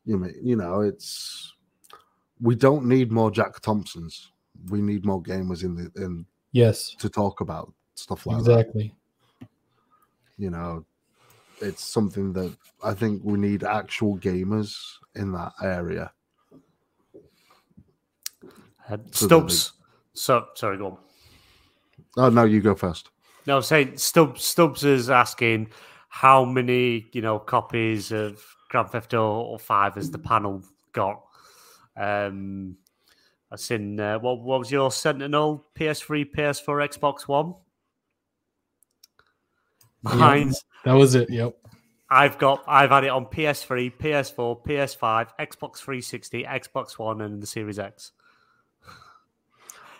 you know, you know, it's we don't need more Jack Thompsons. We need more gamers in the in Yes, to talk about stuff like that. exactly. You know, it's something that I think we need actual gamers in that area. Uh, So Stubbs. So sorry, go on. Oh no, you go first. No, I'm saying Stubbs. Stubbs is asking how many you know copies of Grand Theft Auto Five has the panel got. Um, I seen uh, what what was your Sentinel PS3, PS4, Xbox One? Mine's That was it. Yep. I've got I've had it on PS3, PS4, PS5, Xbox 360, Xbox One, and the Series X.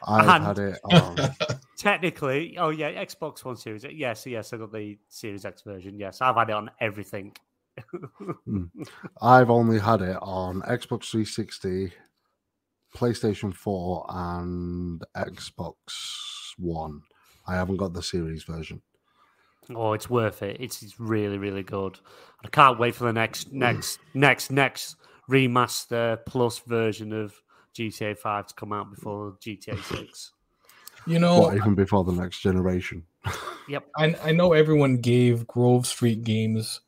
I've And- had it on Technically, oh yeah, Xbox One Series. X. Yes, yes, I got the Series X version. Yes, I've had it on everything. Hmm. I've only had it on Xbox 360, PlayStation 4, and Xbox One. I haven't got the series version. Oh, it's worth it. It's, it's really, really good. I can't wait for the next, next, next, next remaster plus version of GTA Five to come out before GTA Six. You know, What, even before the next generation. I, I know everyone gave Grove Street Games.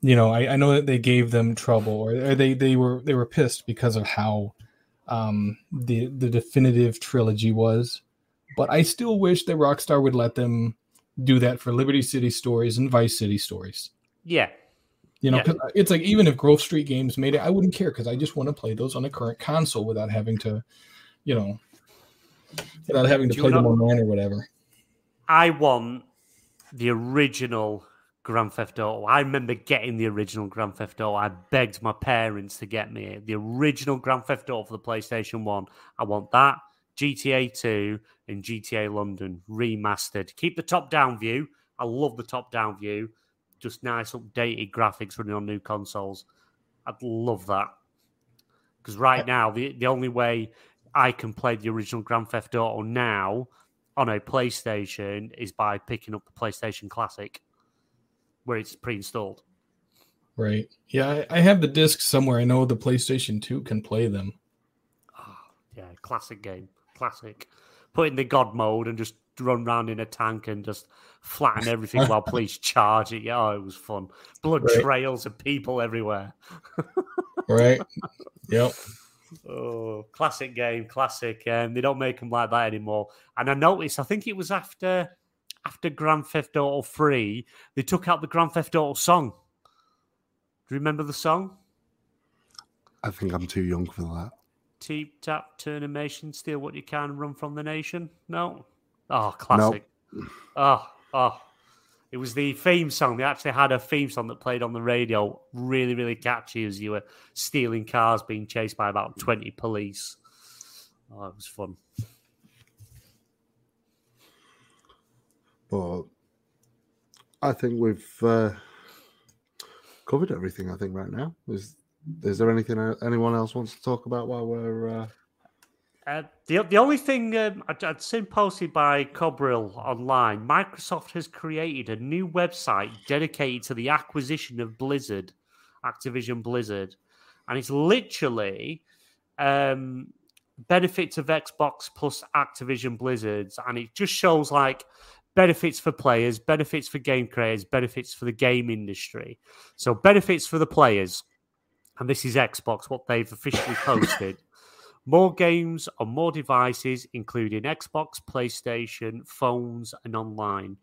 You know, I, I know that they gave them trouble, or, or they they were they were pissed because of how um, the the definitive trilogy was. But I still wish that Rockstar would let them do that for Liberty City stories and Vice City stories. Yeah, You know, Yeah. it's like even if Grove Street Games made it, I wouldn't care because I just want to play those on a current console without having to, you know, without having to Do play them know- online or whatever. I want the original Grand Theft Auto. I remember getting the original Grand Theft Auto. I begged my parents to get me. The original Grand Theft Auto for the PlayStation 1. I want that, GTA 2, and GTA London remastered. Keep the top down view. I love the top down view. Just nice updated graphics running on new consoles. I'd love that. Because right uh, now, the, the only way I can play the original Grand Theft Auto now on a PlayStation is by picking up the PlayStation Classic where it's pre-installed. Right. Yeah, I, I have the disc somewhere. I know the PlayStation 2 can play them. Oh, yeah, classic game. Classic. Put in the God mode and just run around in a tank and just flatten everything while police charge it. Yeah, oh, it was fun. Blood right. trails of people everywhere. right. Yep. Oh, classic game, classic. Um, they don't make them like that anymore. And I noticed, I think it was after after Grand Theft Auto 3, they took out the Grand Theft Auto song. Do you remember the song? I think I'm too young for that. Teep tap turn animation, steal what you can, run from the nation. No. Oh, classic. Nope. Oh, oh. It was the theme song. They actually had a theme song that played on the radio, really, really catchy as you were stealing cars, being chased by about 20 police. Oh, it was fun. But I think we've uh, covered everything. I think right now is is there anything anyone else wants to talk about while we're? Uh... Uh, the the only thing um, I'd, I'd, seen posted by Klobrille online, Microsoft has created a new website dedicated to the acquisition of Blizzard, Activision Blizzard, and it's literally um, benefits of Xbox plus Activision Blizzards, and it just shows like benefits for players, benefits for game creators, benefits for the game industry. So benefits for the players, and this is Xbox, what they've officially posted. more games on more devices, including Xbox, PlayStation, phones, and online.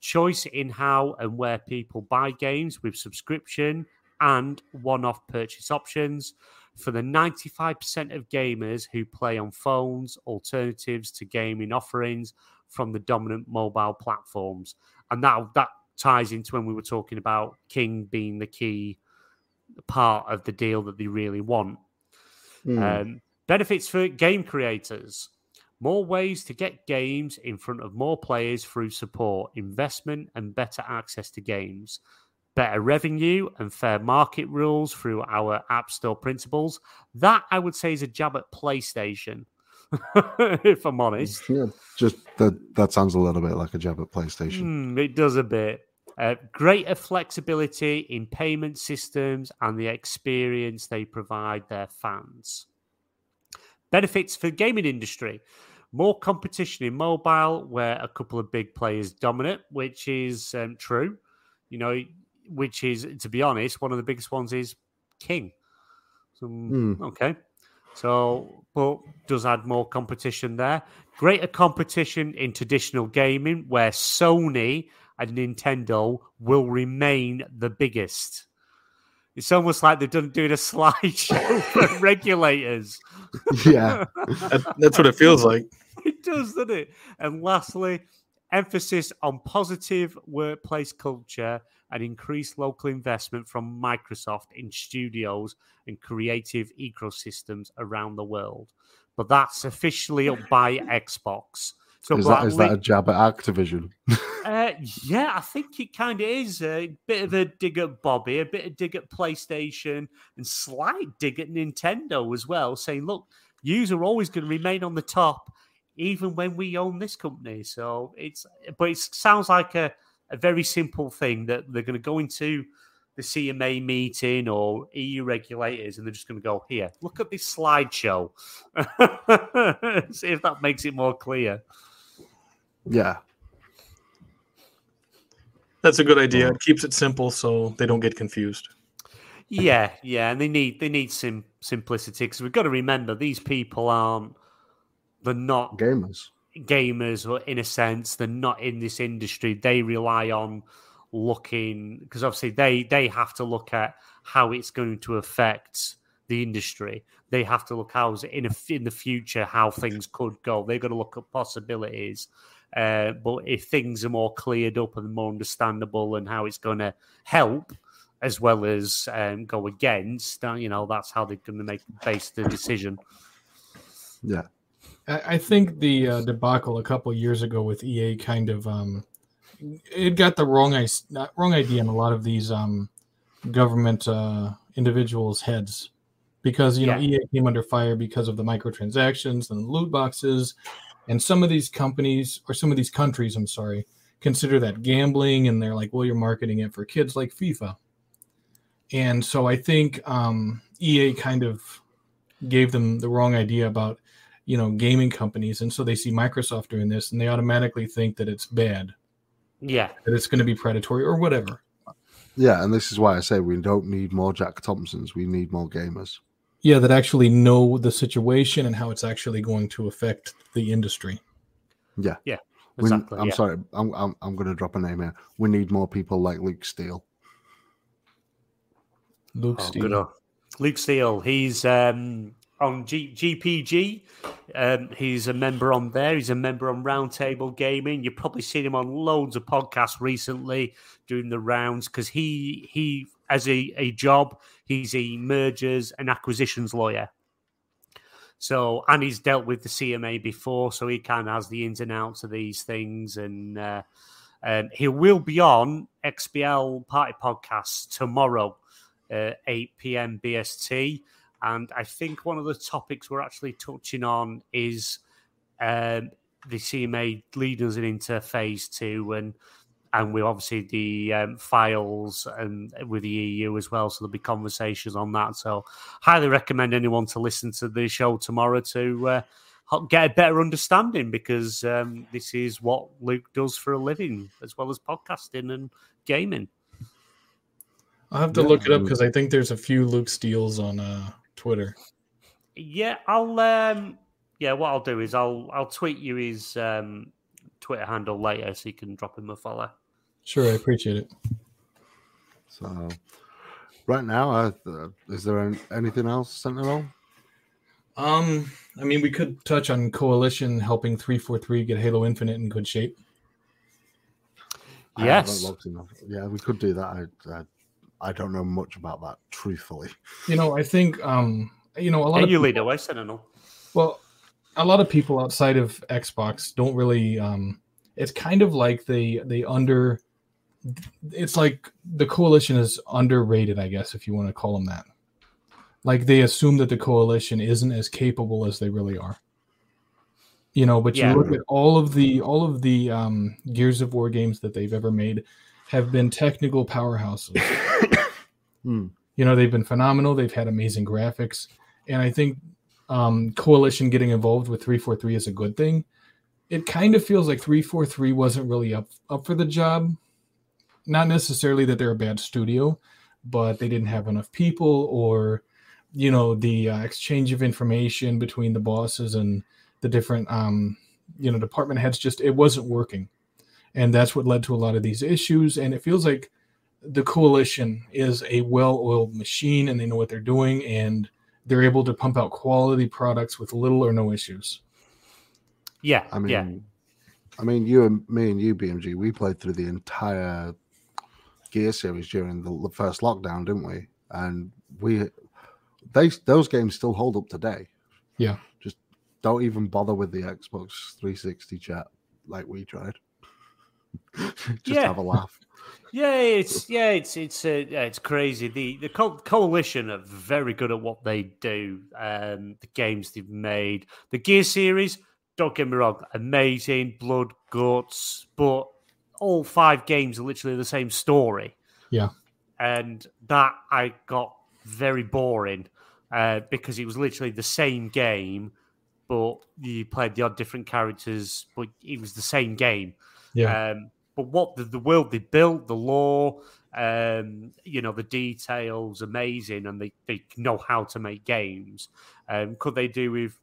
Choice in how and where people buy games with subscription and one off purchase options. For the 95% of gamers who play on phones, alternatives to gaming offerings from the dominant mobile platforms. And that that ties into when we were talking about King being the key part of the deal that they really want. Mm. Um, benefits for game creators. More ways to get games in front of more players through support, investment, and better access to games. Better revenue and fair market rules through our App Store principles. That I would say is a jab at PlayStation if I'm honest. Yeah, just that that sounds a little bit like a jab at PlayStation. Mm, it does a bit. Uh, greater flexibility in payment systems and the experience they provide their fans. Benefits for gaming industry. More competition in mobile, where a couple of big players dominate, which is um, true. You know, which is, to be honest, one of the biggest ones is King. So, mm. Okay. So, but does add more competition there. Greater competition in traditional gaming, where Sony and Nintendo will remain the biggest. It's almost like they've done doing a slideshow for regulators. Yeah, that's what it feels like. It does, doesn't it? And lastly, emphasis on positive workplace culture and increased local investment from Microsoft in studios and creative ecosystems around the world. But that's officially up by Xbox. So is that, is that a jab at Activision? uh, yeah, I think it kind of is a bit of a dig at Bobby, a bit of dig at PlayStation, and slight dig at Nintendo as well, saying, "Look, yous are always going to remain on the top, even when we own this company." So it's, but it sounds like a a very simple thing that they're going to go into the CMA meeting or EU regulators and they're just going to go, here, look at this slideshow. See if that makes it more clear. Yeah. That's a good idea. Um, it keeps it simple so they don't get confused. Yeah, yeah, and they need they need sim- simplicity because we've got to remember these people aren't they're not gamers gamers, or in a sense, they're not in this industry. They rely on looking because obviously they they have to look at how it's going to affect the industry. They have to look how in a, in the future how things could go. They've got to look at possibilities, Uh, but if things are more cleared up and more understandable and how it's going to help as well as um, go against, uh, you know, that's how they're going to make base the decision. Yeah. I, I think the uh, debacle a couple years ago with EA kind of um, it got the wrong not wrong idea in a lot of these um, government uh, individuals' heads because you know EA came under fire because of the microtransactions and loot boxes, and some of these companies or some of these countries, I'm sorry, consider that gambling, and they're like, well, you're marketing it for kids like FIFA, and so I think um, EA kind of gave them the wrong idea about you know gaming companies, and so they see Microsoft doing this, and they automatically think that it's bad. Yeah, that it's going to be predatory or whatever. Yeah, and this is why I say we don't need more Jack Thompsons. We need more gamers. Yeah, that actually know the situation and how it's actually going to affect the industry. Yeah, yeah, exactly. We, I'm yeah. sorry, I'm I'm, I'm going to drop a name here. We need more people like Luke Steele. Luke oh, Steele. Luke Steele. He's um, on G- GPG. Um, he's a member on there. He's a member on Roundtable Gaming. You've probably seen him on loads of podcasts recently doing the rounds because he he as a, a job he's a mergers and acquisitions lawyer. So and he's dealt with the CMA before, so he kind of has the ins and outs of these things. And uh, um, he will be on XBL Party Podcast tomorrow, uh, eight PM BST. And I think one of the topics we're actually touching on is um, the CMA leading us into phase two, and and we obviously the um, files and with the EU as well. So there'll be conversations on that. So highly recommend anyone to listen to the show tomorrow to uh, get a better understanding because um, this is what Luke does for a living as well as podcasting and gaming. I'll have to yeah. look it up because I think there's a few Luke Steels on uh, Twitter. Yeah, I'll um yeah, what I'll do is I'll I'll tweet you his um Twitter handle later so you can drop him a follow. Sure, I appreciate it. So right now, uh, is there anything else, Sentinel? Um, I mean, we could touch on Coalition helping 343 get Halo Infinite in good shape. Yes. Yeah, we could do that. I, I I don't know much about that, truthfully. You know, I think um, you know a lot of you people, lead away, Sentinel. Well, a lot of people outside of Xbox don't really. Um, it's kind of like they they under. It's like the coalition is underrated, I guess, if you want to call them that. Like they assume that the coalition isn't as capable as they really are. You know, but yeah. you look at all of the all of the um, Gears of War games that they've ever made have been technical powerhouses. hmm. You know, they've been phenomenal. They've had amazing graphics, and I think um, Coalition getting involved with 343 is a good thing. It kind of feels like 343 wasn't really up up for the job. Not necessarily that they're a bad studio, but they didn't have enough people, or you know, the uh, exchange of information between the bosses and the different um, you know department heads just it wasn't working. And that's what led to a lot of these issues. And it feels like the coalition is a well-oiled machine and they know what they're doing and they're able to pump out quality products with little or no issues. Yeah i mean yeah. i mean you and me and you bmg we played through the entire gear series during the first lockdown didn't we and we they those games still hold up today yeah just don't even bother with the xbox 360 chat like we tried just yeah. have a laugh. Yeah, it's yeah, it's it's uh, yeah, it's crazy. The the co- coalition are very good at what they do. Um, the games they've made, the Gear series. Don't get me wrong, amazing, blood, guts, but all five games are literally the same story. Yeah, and that I got very boring uh, because it was literally the same game, but you played the odd different characters, but it was the same game. Yeah. Um, but what the, the world they built, the lore, um, you know, the details, amazing, and they, they know how to make games. Um, could they do with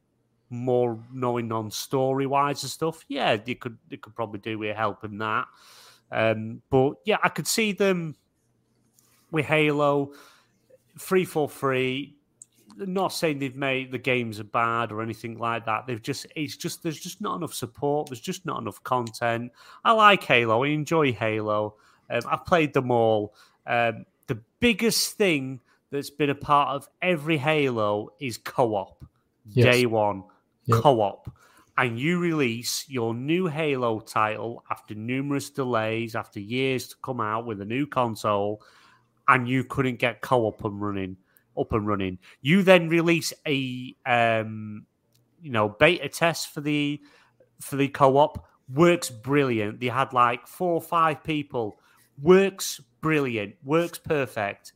more knowing on story wise and stuff? Yeah, you could. They could probably do with help in that. Um, but yeah, I could see them with Halo, free for free. not saying they've made the games are bad or anything like that. They've just it's just there's just not enough support. There's just not enough content. I like Halo. I enjoy Halo. Um, I've played them all. Um, the biggest thing that's been a part of every Halo is co-op. Yes. Day one, Yep. co-op, and you release your new Halo title after numerous delays, after years to come out with a new console, and you couldn't get co-op and running up and running. You then release a um, you know beta test for the for the co-op. Works brilliant. They had like four or five people. Works brilliant. Works perfect.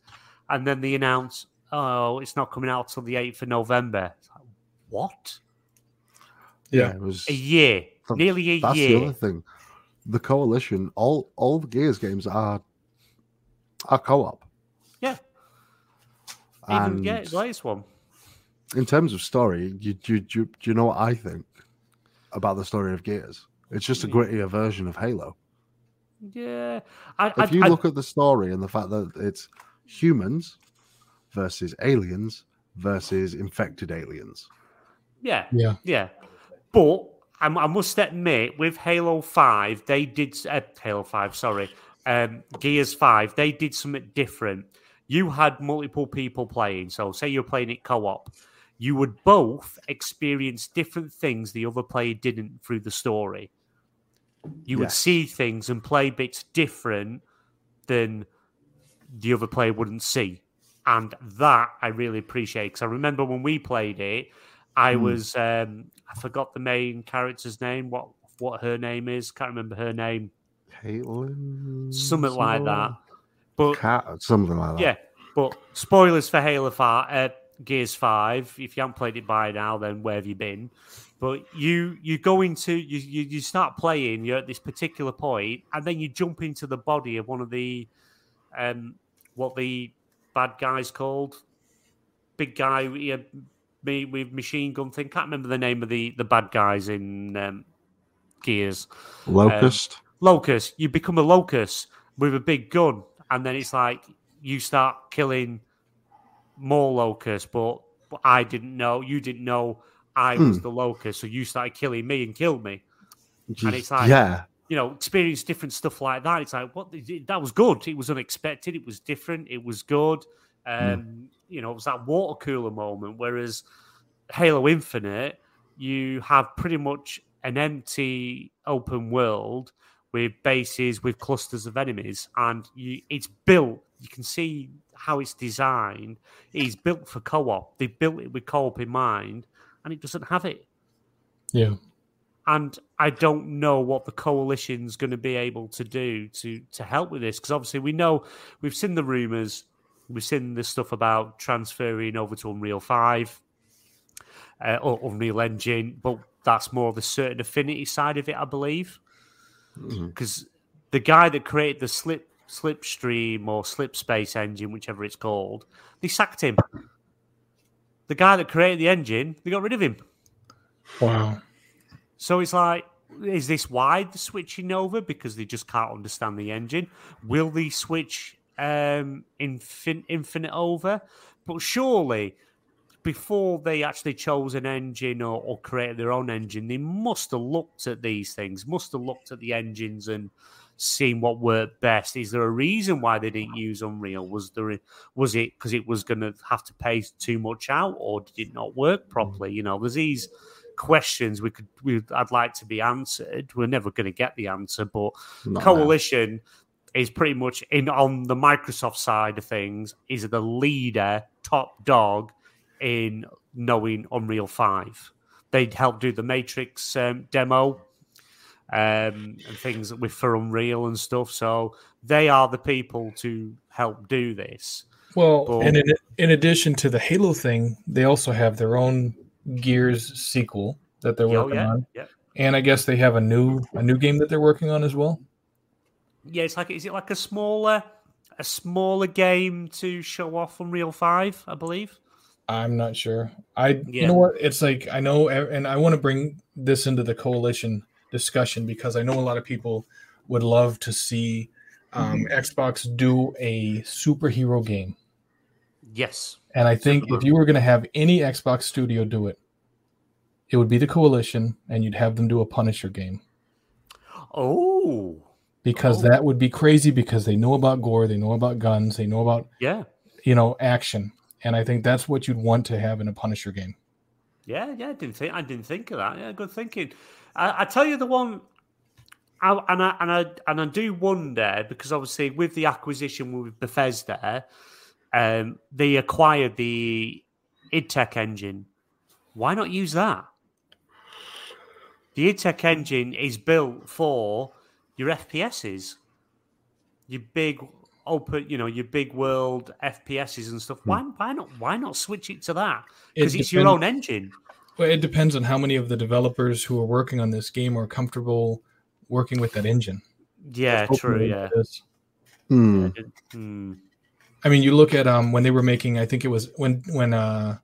And then they announce, oh, it's not coming out till the eighth of November. Like, what? Yeah. it was A year, Th- nearly a year. that's the other thing. The coalition, all all the Gears games are are co-op. Yeah. Even And yeah, the latest one. in terms of story, you, you, you, do you know what I think about the story of Gears? It's just a Yeah. grittier version of Halo. Yeah, I, I, If you I- look at the story and the fact that it's humans versus aliens versus infected aliens, yeah, Yeah. yeah. But I, I must admit, with Halo Five, they did uh, Halo Five. Sorry, um, Gears Five. They did something different. You had multiple people playing. So, say you're playing it co-op, you would both experience different things the other player didn't through the story. You would Yes. see things and play bits different than the other player wouldn't see. And that I really appreciate because I remember when we played it, I Hmm. was um, I forgot the main character's name, what what her name is, can't remember her name, Caitlin, something like that. But Cat, something like that. yeah, but spoilers for Halo Five, uh, Gears Five. If you haven't played it by now, then where have you been? But you you go into you, you you start playing. You're at this particular point, and then you jump into the body of one of the um what the bad guys called big guy me with machine gun thing. Can't remember the name of the the bad guys in um, Gears. Locust. Locust. You become a locust with a big gun, and then it's like you start killing more locusts. But, but I didn't know. You didn't know I was the locust, so you started killing me and killed me. and it's like- yeah, You know, experience different stuff like that. It's like what that was good. It was unexpected. It was different. It was good. Um, You know, it was that water cooler moment. Whereas Halo Infinite, you have pretty much an empty open world with bases with clusters of enemies, and you it's built. You can see how it's designed. It's built for co-op. They built it with co-op in mind, and it doesn't have it. Yeah. And I don't know what the coalition's going to be able to do to to help with this because obviously we know we've seen the rumors, we've seen the stuff about transferring over to Unreal Five uh, or Unreal Engine, but that's more the certain affinity side of it, I believe. Because the guy that created the Slip Slipstream or Slip Space engine, whichever it's called, they sacked him. The guy that created the engine, they got rid of him. Wow. So it's like, is this why they're switching over because they just can't understand the engine? Will they switch um, infin- Infinite over? But surely, before they actually chose an engine or, or created their own engine, they must have looked at these things, must have looked at the engines and seen what worked best. Is there a reason why they didn't use Unreal? Was there was it because it was going to have to pay too much out, or did it not work properly? You know, there's these questions we could we I'd like to be answered. We're never going to get the answer, but Not coalition is pretty much in on the Microsoft side of things is the leader, top dog in knowing Unreal Five. They'd help do the Matrix um, demo um, and things with for Unreal and stuff. So they are the people to help do this. Well, Boom. and in, in addition to the Halo thing, they also have their own Gears sequel that they're Oh, working yeah, on, yeah. and I guess they have a new a new game that they're working on as well. Yeah, it's like is it like a smaller a smaller game to show off Unreal Five, I believe. I'm not sure. I Yeah. you know what? It's like I know, and I want to bring this into the coalition discussion because I know a lot of people would love to see um, Xbox do a superhero game. Yes. And I think if you were going to have any Xbox studio do it, it would be the Coalition, and you'd have them do a Punisher game Oh. Because Oh. that would be crazy because they know about gore, they know about guns, they know about Yeah. you know action, and I think that's what you'd want to have in a Punisher game. Yeah, yeah, I didn't think I didn't think of that. Yeah, good thinking. I, I tell you the one, I, and I and I and I do wonder because obviously with the acquisition with Bethesda, um, they acquired the id Tech engine. Why not use that? The id Tech engine is built for your FPSs, your big open, you know, your big world FPSs and stuff. Why, why not? Why not switch it to that? Because It it's your own engine. Well, it depends on how many of the developers who are working on this game are comfortable working with that engine. Yeah, true. Yeah. what it is. Hmm. Hmm. I mean, you look at um when they were making. I think it was when when uh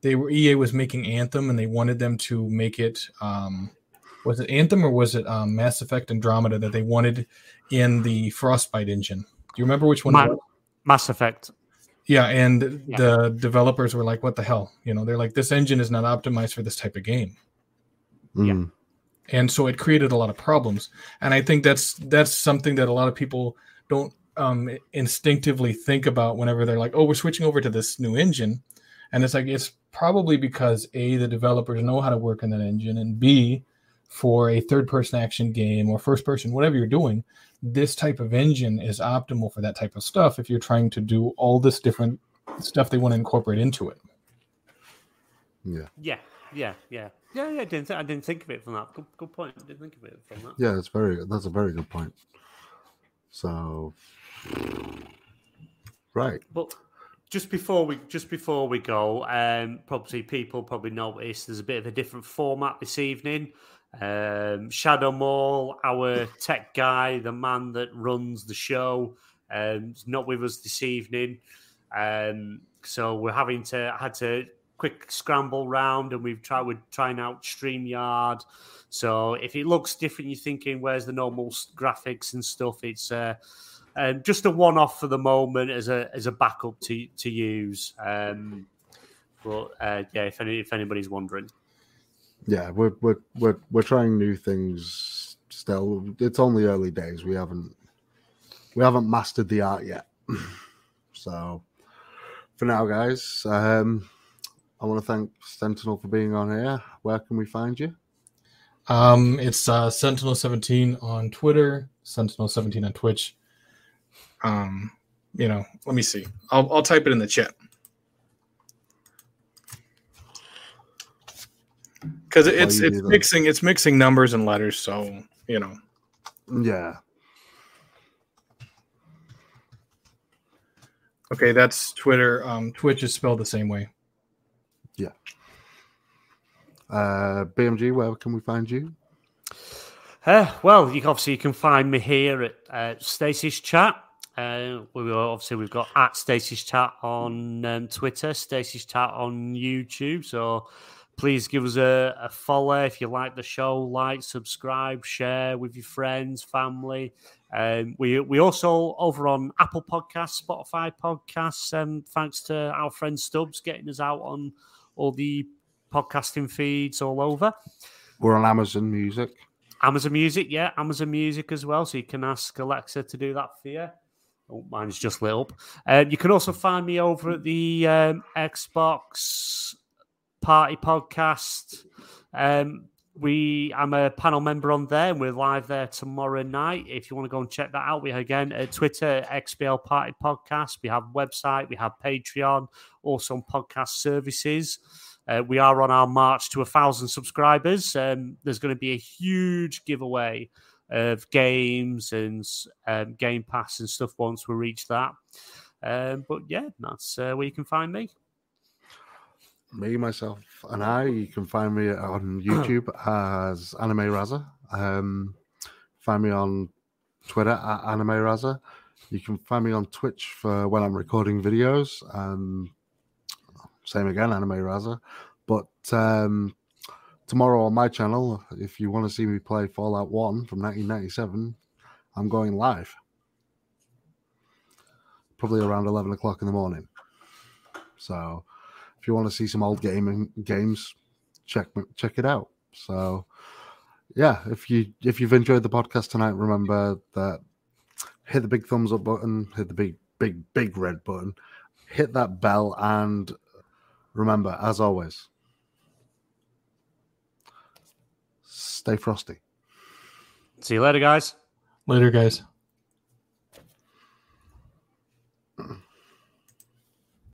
they were EA was making Anthem and they wanted them to make it. um Was it Anthem or was it um, Mass Effect Andromeda that they wanted in the Frostbite engine? Do you remember which one? Ma- Mass Effect. Yeah, and Yeah. the developers were like, "What the hell?" You know, they're like, "This engine is not optimized for this type of game." Hmm. and so it created a lot of problems and i think that's that's something that a lot of people don't um, instinctively think about whenever they're like oh we're switching over to this new engine and it's like it's probably because a the developers know how to work in that engine and b for a third person action game or first person whatever you're doing this type of engine is optimal for that type of stuff if you're trying to do all this different stuff they want to incorporate into it Yeah. Yeah, yeah, yeah, yeah, yeah. I didn't, th- I didn't think of it from that. Good, good point. I didn't think of it from that. Yeah, it's very that's a very good point. So right. But just before we just before we go, um, probably people probably noticed there's a bit of a different format this evening. Um, Shadow Mall, our tech guy, the man that runs the show, um, is not with us this evening. Um, so we're having to had to quick scramble round, and we've tried we're trying out Streamyard. So if it looks different, you're thinking, "Where's the normal graphics and stuff?" It's uh, um, just a one-off for the moment as a as a backup to to use. Um, but uh, yeah, if any if anybody's wondering, Yeah, we're we're we're we're trying new things still. It's only early days. We haven't we haven't mastered the art yet. so for now, guys, um, I want to thank Sentinel for being on here. Where can we find you? Um, it's uh, Sentinel17 on Twitter, Sentinel17 on Twitch. Um, you know, let me see. I'll I'll type it in the chat because it's it's do mixing it's mixing numbers and letters. So you know, Yeah, okay, that's Twitter. Um, Twitch is spelled the same way. Yeah. Uh, BMG. Where can we find you? uh, well, you obviously you can find me here at uh, Stasis Chat. Uh, we obviously we've got at Stasis Chat on um, Twitter, Stasis Chat on YouTube. So please give us a, a follow if you like the show. Like, subscribe, share with your friends, family. Um, we we also over on Apple Podcasts, Spotify Podcasts. Um, thanks to our friend Stubbs getting us out on all the podcasting feeds all over. We're on Amazon Music. Amazon Music, yeah, Amazon Music as well. So you can ask Alexa to do that for you. Oh, mine's just lit up. Uh, you can also find me over at the um, Xbox Party Podcast. Um, we, I'm a panel member on there, and we're live there tomorrow night. If you want to go and check that out, we again at Twitter XBL Party Podcast. We have website, we have Patreon, also on podcast services. Uh, we are on our march to a thousand subscribers. Um, there's going to be a huge giveaway of games and um, Game Pass and stuff once we reach that. Um, but yeah, that's uh, where you can find me. Me, myself, and I. You can find me on YouTube as Anime Razza. Um, find me on Twitter at Anime Razza. You can find me on Twitch for when I'm recording videos. Um, same again, Anime Razza. But um, tomorrow on my channel, if you want to see me play Fallout 1 from 1997, I'm going live. Probably around 11 o'clock in the morning. So if you want to see some old gaming games, check check it out. So yeah, if you if you've enjoyed the podcast tonight, remember that hit the big thumbs up button, hit the big big big red button, hit that bell, and remember, as always, stay frosty. See you later, guys. Later, guys.